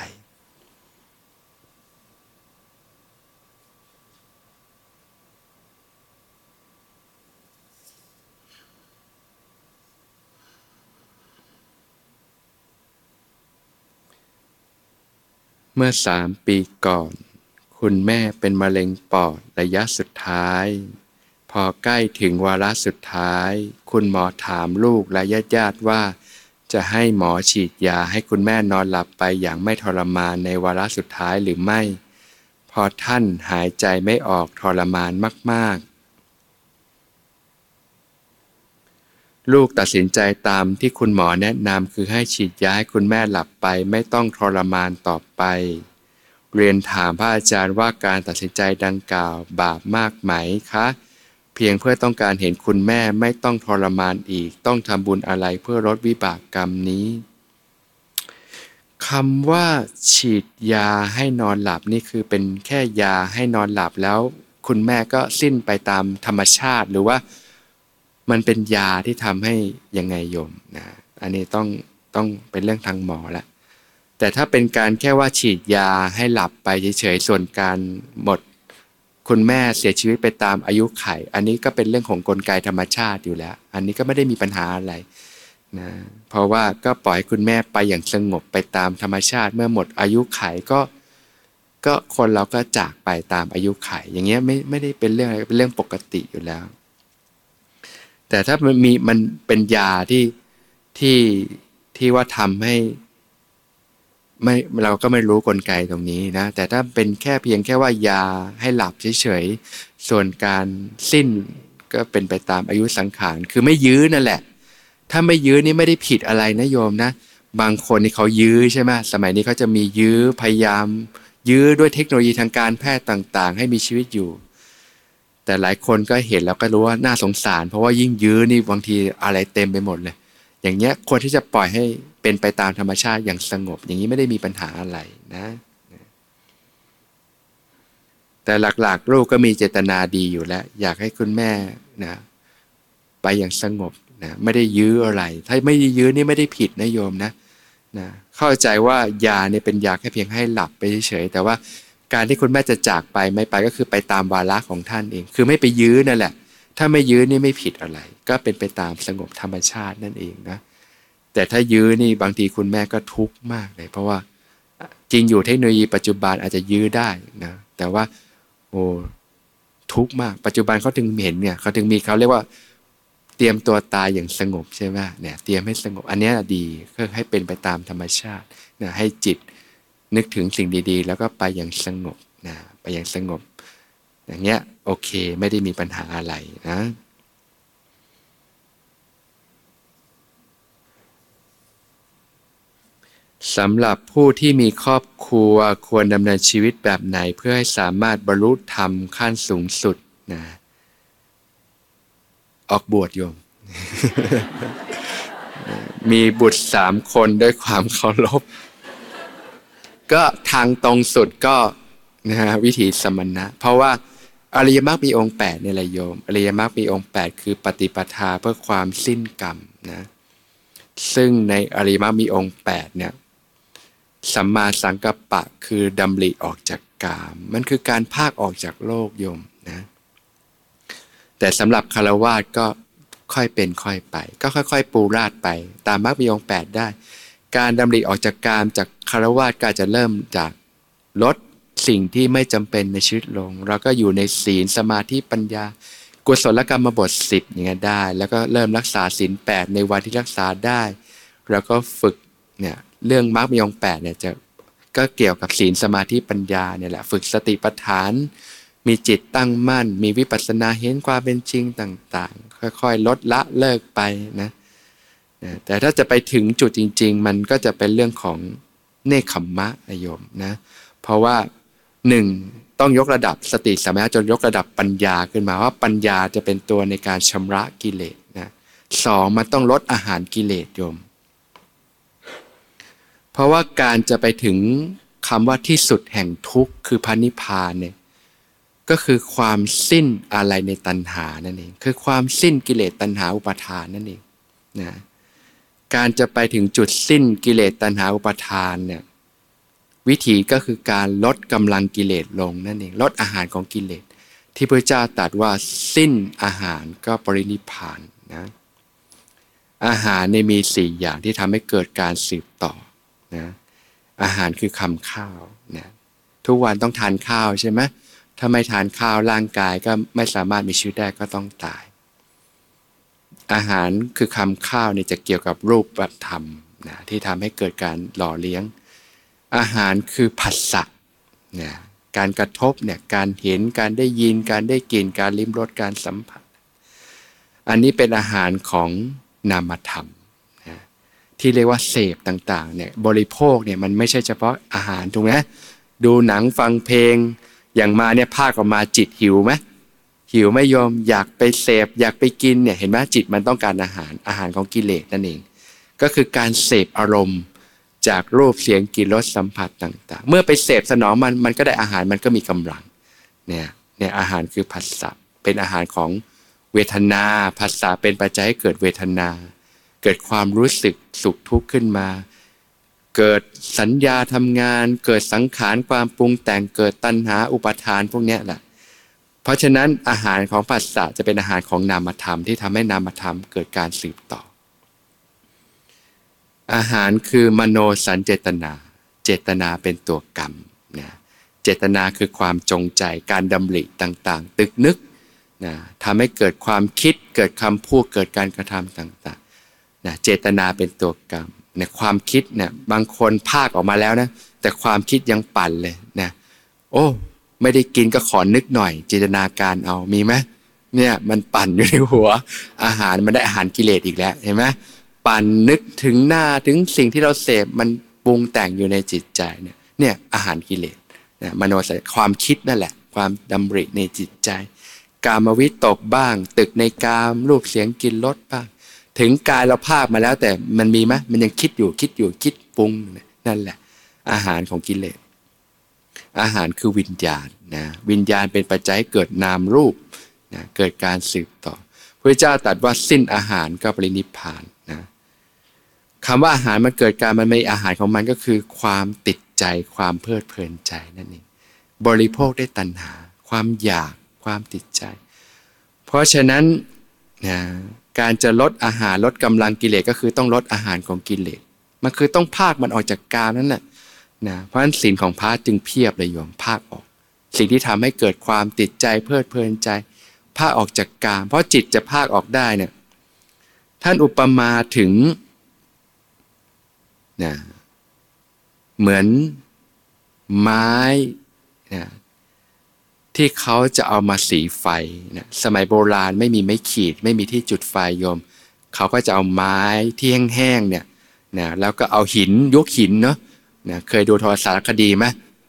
เมื่อสามปีก่อน คุณแม่เป็นมะเร็งปอดระยะสุดท้าย พอใกล้ถึงวาระสุดท้าย คุณหมอถามลูกและญาติญาติว่า จะให้หมอฉีดยาให้คุณแม่นอนหลับไปอย่างไม่ทรมานในวาระสุดท้ายหรือไม่ พอท่านหายใจไม่ออกทรมานมาก ลูกตัดสินใจตามที่คุณหมอแนะนำคือให้ฉีดยาให้คุณแม่หลับไปไม่ต้องทรมานต่อไป เรียนถามพระอาจารย์ว่าการตัดสินใจดังกล่าวบาปมากไหมคะ เพียงเพื่อต้องการเห็นคุณแม่ไม่ต้องทรมานอีก ต้องทำบุญอะไรเพื่อลดวิบากกรรมนี้คำว่า ฉีดยาให้นอนหลับนี่คือเป็นแค่ยาให้นอนหลับแล้ว คุณแม่ก็สิ้นไปตามธรรมชาติหรือว่า มันเป็นยาที่ทำให้ยังไงโยมนะอันนี้ต้องต้องเป็นเรื่องทางหมอละแต่ถ้าเป็นการแค่ว่าฉีดยาให้หลับไปเฉยๆส่วนการหมด คุณแม่เสียชีวิตไปตามอายุไข อันนี้ก็เป็นเรื่องของกลไกธรรมชาติอยู่แล้ว อันนี้ก็ไม่ได้มีปัญหาอะไรนะเพราะว่าก็ปล่อยคุณแม่ไปอย่างสงบไปตามธรรมชาติ เมื่อหมดอายุไขก็ ก็คนเราก็จากไปตามอายุไข อย่างเงี้ยไม่ไม่ได้เป็นเรื่องอะไรเป็นเรื่องปกติอยู่แล้ว แต่ถ้ามันมีมันเป็นยาที่ที่ที่ว่าทำให้ไม่เราก็ไม่รู้กลไกตรงนี้นะ แต่ถ้าเป็นแค่เพียงแค่ว่ายาให้หลับเฉยๆส่วนการสิ้นก็เป็นไปตามอายุสังขารคือไม่ยื้อนั่นแหละ ถ้าไม่ยื้อนี่ไม่ได้ผิดอะไรนะโยมนะ บางคนนี่เขายื้อใช่ไหมสมัยนี้เขาจะมียื้อพยายาม ยื้อด้วยเทคโนโลยีทางการแพทย์ต่าง ๆ ให้มีชีวิตอยู่ แต่หลายคนก็เห็นแล้วก็รู้ว่าน่าสงสาร เพราะว่ายิ่งยื้อนี่บางทีอะไรเต็มไปหมดเลย อย่างเงี้ยควรที่จะปล่อยให้เป็นไปตามธรรมชาติอย่างสงบ อย่างนี้ไม่ได้มีปัญหาอะไรนะ แต่หลักๆลูกก็มีเจตนาดีอยู่แล้ว อยากให้คุณแม่นะไปอย่างสงบนะไม่ได้ยื้ออะไร ถ้าไม่ได้ยื้อนี่ไม่ได้ผิดนะโยมนะนะเข้าใจว่ายาเนี่ยเป็นยาแค่เพียงให้หลับไปเฉยๆแต่ว่า การที่คุณแม่จะจากไปไม่ไปก็คือไปตามวาระของท่านเอง คือไม่ไปยื้อนั่นแหละ ถ้าไม่ยื้อนี่ไม่ผิดอะไร ก็เป็นไปตามสงบธรรมชาตินั่นเองนะ แต่ถ้ายื้อนี่บางทีคุณแม่ก็ทุกข์มากเลย เพราะว่าจริงอยู่เทคโนโลยีปัจจุบันอาจจะยื้อได้นะ แต่ว่าโอ้ทุกข์มาก ปัจจุบันเขาถึงเห็นเนี่ยเขาถึงมีเขาเรียกว่าเตรียมตัวตายอย่างสงบใช่ไหมเนี่ยเตรียมให้สงบอันนี้ดีเพื่อให้เป็นไปตามธรรมชาตินะให้จิต นึกถึงสิ่งดีๆ แล้วก็ไปอย่างสงบนะไปอย่างสงบ อย่างเงี้ยโอเคไม่ได้มีปัญหาอะไรนะสำหรับผู้ที่มีครอบครัวควรดำเนินชีวิตแบบไหนเพื่อให้สามารถบรรลุธรรมขั้นสูงสุดนะออกบวชโยม มีบุตรสามคนด้วยความเคารพ ก็ทางตรงสุดก็นะฮะวิถีสมณะ เพราะว่าอริยมรรคมีองค์8เนี่ยแหละโยมอริยมรรคมีองค์ 8 คือปฏิปทาเพื่อความสิ้นกรรมนะซึ่งในอริยมรรคมีองค์8เนี่ยสัมมาสังกัปปะคือดำริออกจากกามมันคือการภาคออกจากโลกโยมนะแต่สำหรับคารวาสก็ค่อยเป็นค่อยไป ก็ค่อย ๆ ปูราดไป ตามมรรคมีองค์8ได้ การดำริออกจากกามจากคารวาสก็จะเริ่มจากลดสิ่งที่ไม่จำเป็นในชีวิตลง เราก็อยู่ในศีลสมาธิปัญญา กุศลกรรมบทสิบอย่างเงี้ยได้ แล้วก็เริ่มรักษาศีลแปดในวันที่รักษาได้ แล้วก็ฝึกเนี่ยเรื่องมรรคมีองแปดเนี่ยจะก็เกี่ยวกับศีลสมาธิปัญญาเนี่ยแหละฝึกสติปัฏฐาน มีจิตตั้งมั่น มีวิปัสสนาเห็นความเป็นจริงต่างๆ ค่อยๆ ลดละเลิกไปนะ แต่ถ้าจะไปถึงจุดจริง ๆ มันก็จะเป็นเรื่องของเนคขมมะนโยมนะ เพราะว่าหนึ่งต้องยกระดับสติสมัยจนยกระดับปัญญาขึ้นมาว่าปัญญาจะเป็นตัวในการชำระกิเลสนะสองมันต้องลดอาหารกิเลสโยม เพราะว่าการจะไปถึงคำว่าที่สุดแห่งทุกข์คือพันิพานเนี่ยก็คือความสิ้นอะไรในตัณหานั่นเองคือความสิ้นกิเลสตัณหาอุปาทานนั่นเองนะ การจะไปถึงจุดสิ้นกิเลสตัณหาอุปาทานเนี่ยวิธีก็คือการลดกำลังกิเลสลงนั่นเองลดอาหารของกิเลส ที่พระเจ้าตรัสว่าสิ้นอาหารก็ปรินิพานนะอาหารในมีสี่อย่างที่ทำให้เกิดการสืบต่อนะอาหารคือคำข้าวนะทุกวันต้องทานข้าวใช่ไหมถ้าไม่ทานข้าวร่างกายก็ไม่สามารถมีชีวิตได้ก็ต้องตาย อาหารคือคำข้าวเนี่ยจะเกี่ยวกับรูปธรรมนะที่ทำให้เกิดการหล่อเลี้ยง อาหารคือผัสสะเนี่ยการกระทบเนี่ยการเห็นการได้ยินการได้กลิ่นการลิ้มรสการสัมผัส อันนี้เป็นอาหารของนามธรรมนะที่เรียกว่าเสพต่างๆเนี่ยบริโภคเนี่ยมันไม่ใช่เฉพาะอาหารถูกไหมดูหนังฟังเพลงอย่างมาเนี่ยภาคออกมาจิตหิวไหม หิวไม่ยอมอยากไปเสพอยากไปกินเนี่ยเห็นไหมจิตมันต้องการอาหารอาหารของกิเลสนั่นเอง ก็คือการเสพอารมณ์จากรูปเสียงกลิ่นรสสัมผัสต่าง ๆ เมื่อไปเสพสนองมันมันก็ได้อาหารมันก็มีกำลังเนี่ยเนี่ยอาหารคือผัสสะเป็นอาหารของเวทนาผัสสะเป็นปัจจัยให้เกิดเวทนา เกิดความรู้สึกสุขทุกข์ขึ้นมา เกิดสัญญาทำงาน เกิดสังขารความปรุงแต่งเกิดตัณหาอุปาทานพวกนี้แหละ เพราะฉะนั้นอาหารของผัสสะจะเป็นอาหารของนามธรรมที่ทำให้นามธรรมเกิดการสืบต่อ อาหารคือมโนสัญเจตนา เจตนาเป็นตัวกรรมนะเจตนาคือความจงใจการดำริต่างๆ ตึกนึกนะทำให้เกิดความคิดเกิดคำพูดเกิดการกระทำต่างๆนะเจตนาเป็นตัวกรรมนี่ยความคิดเนี่ยบางคนภาคออกมาแล้วนะแต่ความคิดยังปั่นเลยนะโอ้ ไม่ได้กินก็ขอนึกหน่อย จินตนาการเอามีไหมเนี่ยมันปั่นอยู่ในหัว อาหารมันได้อาหารกิเลสอีกแล้วเห็นไหมปั่นนึกถึงหน้าถึงสิ่งที่เราเสพมันปรุงแต่งอยู่ในจิตใจเนี่ยเนี่ยอาหารกิเลสนะมโนสัญความคิดนั่นแหละ ความดำริในจิตใจ กามวิตกบ้าง ตึกในกามรูปเสียงกินรสบ้าง ถึงกายเราภาพมาแล้วแต่มันมีไหมมันยังคิดอยู่คิดอยู่คิดปรุงนั่นแหละ อาหารของกิเลส อาหารคือวิญญาณนะวิญญาณเป็นปัจจัยเกิดนามรูปนะเกิดการสืบต่อพระเจ้าตรัสว่าสิ้นอาหารก็ปรินิพานนะคำว่าอาหารมันเกิดการมันมีอาหารของมันก็คือ ความติดใจความเพลิดเพลินใจนั่นเองบริโภคได้ตัณหา ความอยากความติดใจ เพราะฉะนั้นนะการจะลดอาหารลดกำลังกิเลสก็คือต้องลดอาหารของกิเลสมันคือต้องภาคมันออกจากกามนั่นแหละ นะเพราะฉะนั้นศีลของพระจึงเพียบเลยโยมภาคออก สิ่งที่ทำให้เกิดความติดใจเพลิดเพลินใจภาคออกจากกาม เพราะจิตจะภาคออกได้เนี่ยท่านอุปมาถึงนะเหมือนไม้นะที่เขาจะเอามาสีไฟนะสมัยโบราณไม่มีไม้ขีด ไม่มีที่จุดไฟโยม เขาก็จะเอาไม้ที่แห้งๆเนี่ยนะแล้วก็เอาหินยกหินเนาะ นะเคยดูโทรสารคดีไหม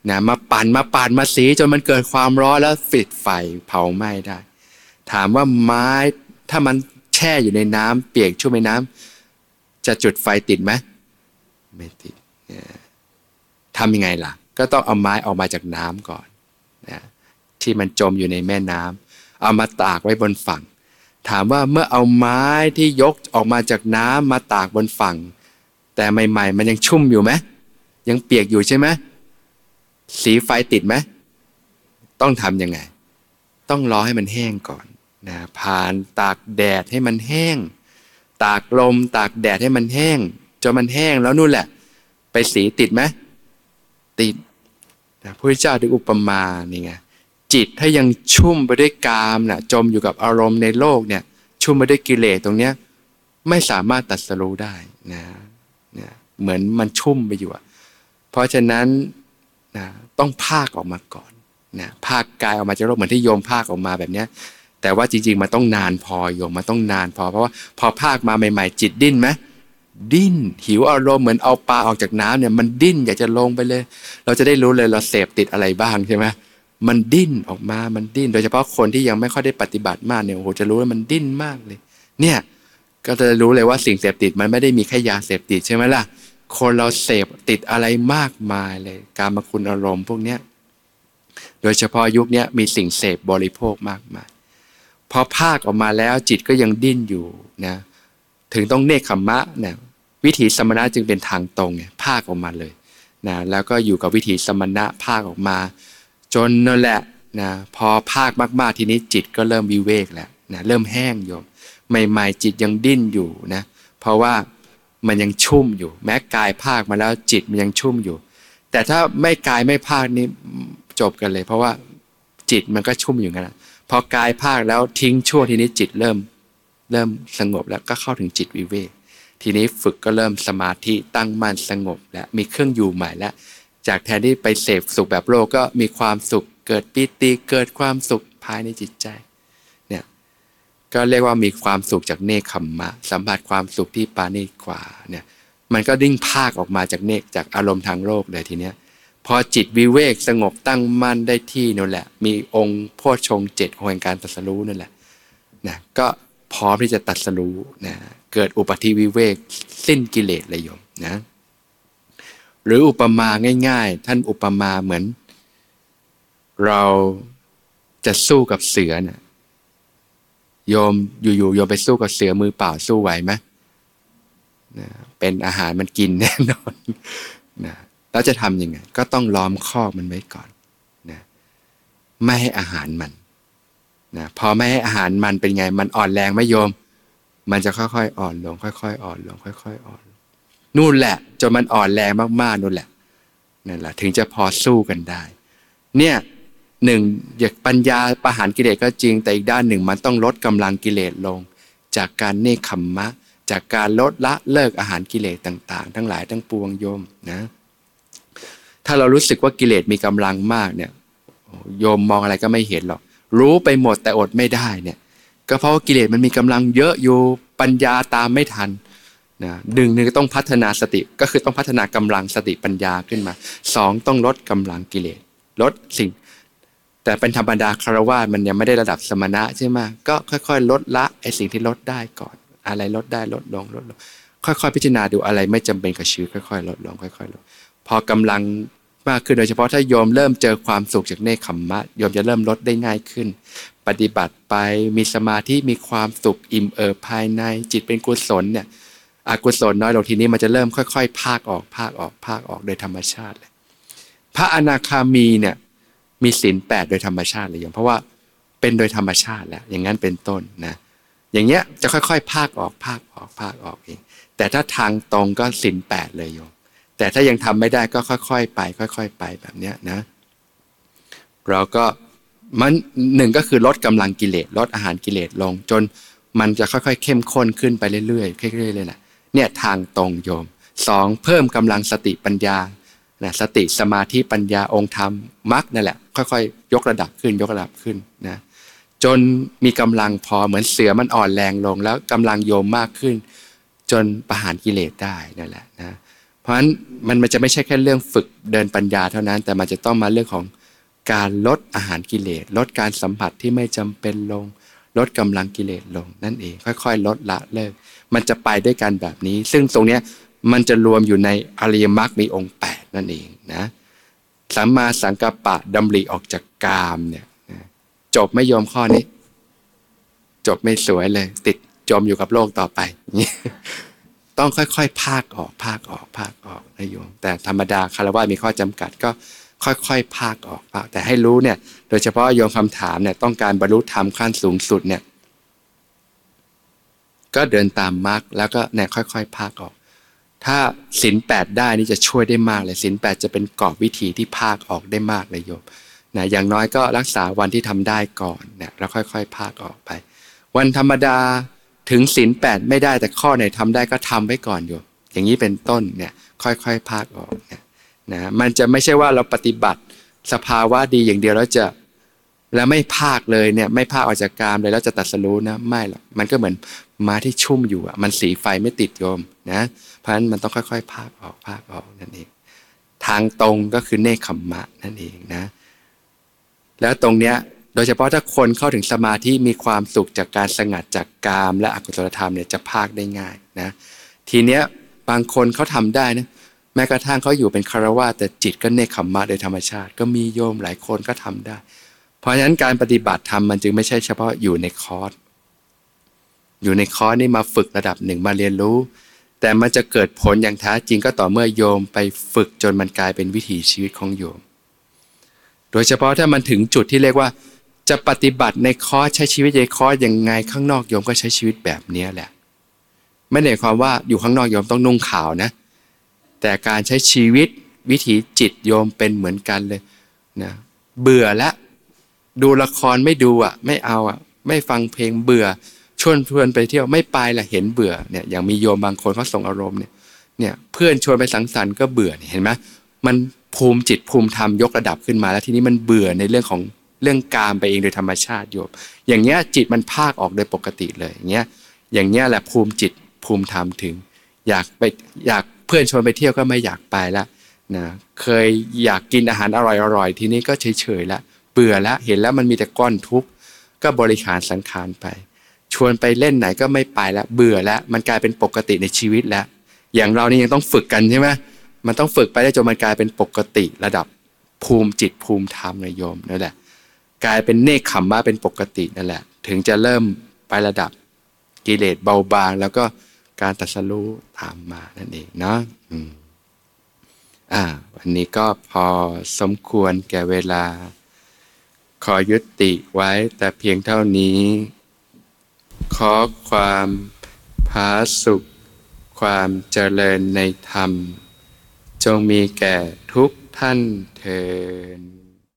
นะมาปั่นมาปั่นมาสีจนมันเกิดความร้อนแล้วฟิดไฟเผาไหม้ได้ ถามว่าไม้ถ้ามันแช่อยู่ในน้ำเปียกชุ่มในน้ำจะจุดไฟติดไหมไม่ติดทำยังไงล่ะ ก็ต้องเอาไม้ออกมาจากน้ำก่อนนะที่มันจมอยู่ในแม่น้ำเอามาตากไว้บนฝั่ง ถามว่าเมื่อเอาไม้ที่ยกออกมาจากน้ำมาตากบนฝั่ง แต่ใหม่ ๆ มันยังชุ่มอยู่ไหม ยังเปียกอยู่ใช่ไหมสีไฟติดไหมต้องทำยังไง ต้องรอให้มันแห้งก่อนนะผ่านตากแดดให้มันแห้ง ตากลม ตากแดดให้มันแห้งจนมันแห้งแล้วนู่นแหละ ไปสีติดไหมติดนะพระเจ้าถึงอุปมานี่ไงจิตถ้ายังชุ่มไปด้วยกามนะ่ะจมอยู่กับอารมณ์ในโลกเนี่ยชุ่มไปด้วยกิเลสตรงเนี้ยไม่สามารถตัดสรู้ได้นะนะเหมือนมันชุ่มไปอยู่ เพราะฉะนั้นนะต้องภาคออกมาก่อนนะภาคกายออกมาจากโลกเหมือนที่โยมภาคออกมาแบบเนี้ยแต่ว่าจริง ๆมันต้องนานพอโยมมันต้องนานพอ เพราะว่าพอภาคมาใหม่ ๆ จิตดิ้นไหมดิ้น หิวอารมณ์เหมือนเอาปลาออกจากน้ำเนี่ยมันดิ้นอยากจะลงไปเลย เราจะได้รู้เลยเราเสพติดอะไรบ้างใช่ไหมมันดิ้นออกมามันดิ้น โดยเฉพาะคนที่ยังไม่ค่อยได้ปฏิบัติมากเนี่ยโอ้โหจะรู้ว่ามันดิ้นมากเลย เนี่ยก็จะรู้เลยว่าสิ่งเสพติดมันไม่ได้มีแค่ยาเสพติดใช่ไหมล่ะ คนเราเสพติดอะไรมากมายเลย การมาคุณอารมณ์พวกเนี้ยโดยเฉพาะยุคนี้มีสิ่งเสพบริโภคมากมายพอภาคออกมาแล้วจิตก็ยังดิ้นอยู่นะถึงต้องเนคขมมะนะวิถีสมณะจึงเป็นทางตรงไงภาคออกมาเลยนะแล้วก็อยู่กับวิถีสมณะภาคออกมา จนนั่นแหละนะพอภาคมากๆทีนี้จิตก็เริ่มวิเวกแล้วนะเริ่มแห้งโยมใหม่ๆจิตยังดิ้นอยู่นะเพราะว่า มันยังชุ่มอยู่ แม้กายภาคมาแล้วจิตมันยังชุ่มอยู่ แต่ถ้าไม่กายไม่ภาคนี้จบกันเลย เพราะว่าจิตมันก็ชุ่มอยู่งั้นพอกายภาคแล้วทิ้งช่วงทีนี้จิตเริ่ม เริ่มสงบแล้วก็เข้าถึงจิตวิเวกทีนี้ฝึกก็เริ่มสมาธิตั้งมั่นสงบ แล้วมีเครื่องอยู่ใหม่แล้วจากแทนที่ไปเสพสุขแบบโลกก็มีความสุขเกิดปิติเกิดความสุขภายในจิตใจ ก็เรียกว่ามีความสุขจากเนคขมมะ สัมผัสความสุขที่ปาณีกว่าเนี่ยมันก็ดิ้งภาคออกมาจากเนกจากอารมณ์ทางโลกเลยทีเนี้ยพอจิตวิเวกสงบตั้งมั่นได้ที่นั่นแหละ มีองค์พ่อชงเจ็ดแห่งการตัดสรู้นั่นแหละนะก็พร้อมที่จะตัดสรู้นะเกิดอุปธิวิเวกสิ้นกิเลสเลยโยมนะหรืออุปมาง่าย ๆ ท่านอุปมาเหมือน เราจะสู้กับเสือนะ่ะ โยมอยู่ๆโยมไปสู้กับเสือมือเปล่าสู้ไหวไหมนะเป็นอาหารมันกินแน่นอนนะแล้วจะทำยังไง ก็ต้องล้อมคอกมันไว้ก่อนนะไม่ให้อาหารมันนะพอไม่ให้อาหารมันเป็นไง มันอ่อนแรงไหมโยม มันจะค่อยๆอ่อนลงค่อยๆอ่อนลงค่อย ๆ อ่อน นู่นแหละจนมันอ่อนแรงมากๆนู่นแหละนั่นแหละถึงจะพอสู้กันได้ เนี่ย หนึ่งอยากปัญญาประหารกิเลสก็จริง แต่อีกด้านหนึ่งมันต้องลดกำลังกิเลสลง จากการเนคขมมะ จากการลดละเลิกอาหารกิเลสต่างๆ ทั้งหลายทั้งปวงโยมนะถ้าเรารู้สึกว่ากิเลสมีกำลังมากเนี่ยโยมมองอะไรก็ไม่เห็นหรอก รู้ไปหมดแต่อดไม่ได้เนี่ยก็เพราะว่ากิเลสมันมีกำลังเยอะอยู่ปัญญาตามไม่ทันนะหนึ่งหนึ่งต้องพัฒนาสติก็คือต้องพัฒนากำลังสติปัญญาขึ้นมาสองต้องลดกำลังกิเลสลดสิ่ง แต่เป็นธรรมดาคารวะมันยังไม่ได้ระดับสมณะใช่ไหมก็ค่อย ๆ ลดละไอสิ่งที่ลดได้ก่อน อะไรลดได้ลดลงลดลงค่อยๆ พิจารณาดูอะไรไม่จำเป็นกับชีวิตค่อยๆ ลดลงค่อยๆลดพอกำลังมากขึ้นโดยเฉพาะถ้าโยมเริ่มเจอความสุขจากเนคขมมะโยมจะเริ่มลดได้ง่ายขึ้น ปฏิบัติไปมีสมาธิมีความสุขอิ่มเอิบภายในจิตเป็นกุศลเนี่ยอกุศลน้อยลงทีนี้มันจะเริ่มค่อย ๆ ภาคออกภาคออกภาคออกโดยธรรมชาติเลยพระอนาคามีเนี่ย มีศีลแปดโดยธรรมชาติเลยโยมเพราะว่าเป็นโดยธรรมชาติแล้วอย่างนั้นเป็นต้นนะอย่างเงี้ยจะค่อยๆ ภาคออกภาคออกภาคออกเองแต่ถ้าทางตรงก็ศีลแปดเลยโยมแต่ถ้ายังทำไม่ได้ก็ค่อยๆ ไป ค่อย ๆ ไปแบบเนี้ยนะ เราก็มันหนึ่งก็คือลดกำลังกิเลสลดอาหารกิเลสลง จนมันจะค่อยๆ เข้มข้นขึ้นไปเรื่อยๆเรื่อยๆเลยแหละเนี่ยทางตรงโยมสองเพิ่มกำลังสติปัญญา นะสติสมาธิปัญญาองค์ธรรมมรรคนั่นแหละค่อยๆ ยกระดับขึ้นยกระดับขึ้นนะจนมีกำลังพอเหมือนเสือมันอ่อนแรงลง แล้วกำลังโยมมากขึ้น จนประหารกิเลสได้นั่นแหละนะเพราะฉะนั้นมันมันจะไม่ใช่แค่เรื่องฝึกเดินปัญญาเท่านั้น แต่มันจะต้องมาเรื่องของการลดอาหารกิเลส ลดการสัมผัสที่ไม่จำเป็นลง ลดกำลังกิเลสลงนั่นเอง ค่อย ๆ ลดละเลิก มันจะไปด้วยกันแบบนี้ ซึ่งตรงเนี้ย มันจะรวมอยู่ในอริยมรรคมีองค์ 8 นั่นเองนะสัมมาสังกัปปะดำริออกจากกามเนี่ยจบไม่ยอมข้อนี้ จบไม่สวยเลย ติดจมอยู่กับโลกต่อไป ต้องค่อยๆ ภาคออก ภาคออกภาคออกนะโยม แต่ธรรมดาคารวะมีข้อจำกัดก็ค่อยๆ ภาคออกภาคแต่ให้รู้เนี่ย โดยเฉพาะโยมคำถามเนี่ยต้องการบรรลุธรรมขั้นสูงสุดเนี่ย ก็เดินตามมรรคแล้วก็เนี่ยค่อยๆ ภาคออก ถ้าสินแปดได้นี่จะช่วยได้มากเลยสินแปดจะเป็นกรอบวิธีที่ภาคออกได้มากเลยโยมนะอย่างน้อยก็รักษาวันที่ทำได้ก่อนเนี่ยแล้วค่อยๆ ภาคออกไป วันธรรมดาถึงศีลแปดไม่ได้แต่ข้อไหนทำได้ก็ทำไว้ก่อนอยู่อย่างนี้เป็นต้นเนี่ยค่อยๆ ภาคออกเนี่ยนะมันจะไม่ใช่ว่าเราปฏิบัติสภาวะดีอย่างเดียวแล้วจะ แล้วไม่ภาคเลยเนี่ยไม่ภาคออกจากกามเลยแล้วจะตัดสรู้นะไม่หรอกมันก็เหมือนมาที่ชุ่มอยู่อะมันสีไฟไม่ติดโยมนะเพราะฉะนั้นมันต้องค่อยๆภาคออกภาคออกนั่นเอง ทางตรงก็คือเนคขมมะนั่นเองนะ แล้วตรงเนี้ยโดยเฉพาะถ้าคนเข้าถึงสมาธิมีความสุขจากการสงัดจากกาม และอกุศลธรรมเนี่ยจะภาคได้ง่ายนะทีเนี้ยบางคนเขาทำได้นะแม้กระทั่งเขาอยู่เป็นคารวะแต่จิตก็เนคขมมะโดยธรรมชาติ ก็มีโยมหลายคนก็ทำได้ เพราะฉะนั้นการปฏิบัติธรรมมันจึงไม่ใช่เฉพาะอยู่ในคอร์สอยู่ในคอร์สนี่มาฝึกระดับหนึ่งมาเรียนรู้ แต่มันจะเกิดผลอย่างแท้จริงก็ต่อเมื่อโยมไปฝึกจนมันกลายเป็นวิถีชีวิตของโยม โดยเฉพาะถ้ามันถึงจุดที่เรียกว่า จะปฏิบัติในคอร์สใช้ชีวิตในคอร์สยังไงข้างนอกโยมก็ใช้ชีวิตแบบนี้แหละไม่ได้ความว่าอยู่ข้างนอกโยมต้องนุ่งขาวนะ แต่การใช้ชีวิตวิถีจิตโยมเป็นเหมือนกันเลยนะเบื่อละ ดูละครไม่ดูอะ ไม่เอาอะ ไม่ฟังเพลงเบื่อ ชวนเพื่อนไปเที่ยวไม่ไปละเห็นเบื่อเนี่ยอย่างมีโยมบางคนเขาส่งอารมณ์เนี่ยเนี่ยเพื่อนชวนไปสังสรรค์ก็เบื่อเห็นไหมมันภูมิจิตภูมิธรรมยกระดับขึ้นมา แล้วทีนี้มันเบื่อในเรื่องของเรื่องกามไปเองโดยธรรมชาติโยม อย่างเงี้ยจิตมันภาคออกโดยปกติเลยอย่างเงี้ยอย่างเงี้ยแหละภูมิจิตภูมิธรรมถึง อยากไปอยากเพื่อนชวนไปเที่ยวก็ไม่อยากไปละนะเคยอยากกินอาหารอร่อยๆ ทีนี้ก็เฉยๆละ เบื่อแล้วเห็นแล้วมันมีแต่ก้อนทุกข์ก็บริหารสังขารไป ชวนไปเล่นไหนก็ไม่ไปแล้วเบื่อแล้วมันกลายเป็นปกติในชีวิตแล้ว อย่างเรานี่ยังต้องฝึกกันใช่ไหมมันต้องฝึกไปได้จนมันกลายเป็นปกติระดับภูมิจิตภูมิธรรมนายโยมนั่นแหละกลายเป็นเนคขมมะเป็นปกตินั่นแหละ ถึงจะเริ่มไประดับกิเลสเบาบาง แล้วก็การตัดสู้ตามมานั่นเองเนาะอ่า วันนี้ก็พอสมควรแก่เวลา ขอยุติไว้แต่เพียงเท่านี้ ขอความผาสุข ความเจริญในธรรม จงมีแก่ทุกท่านเทอ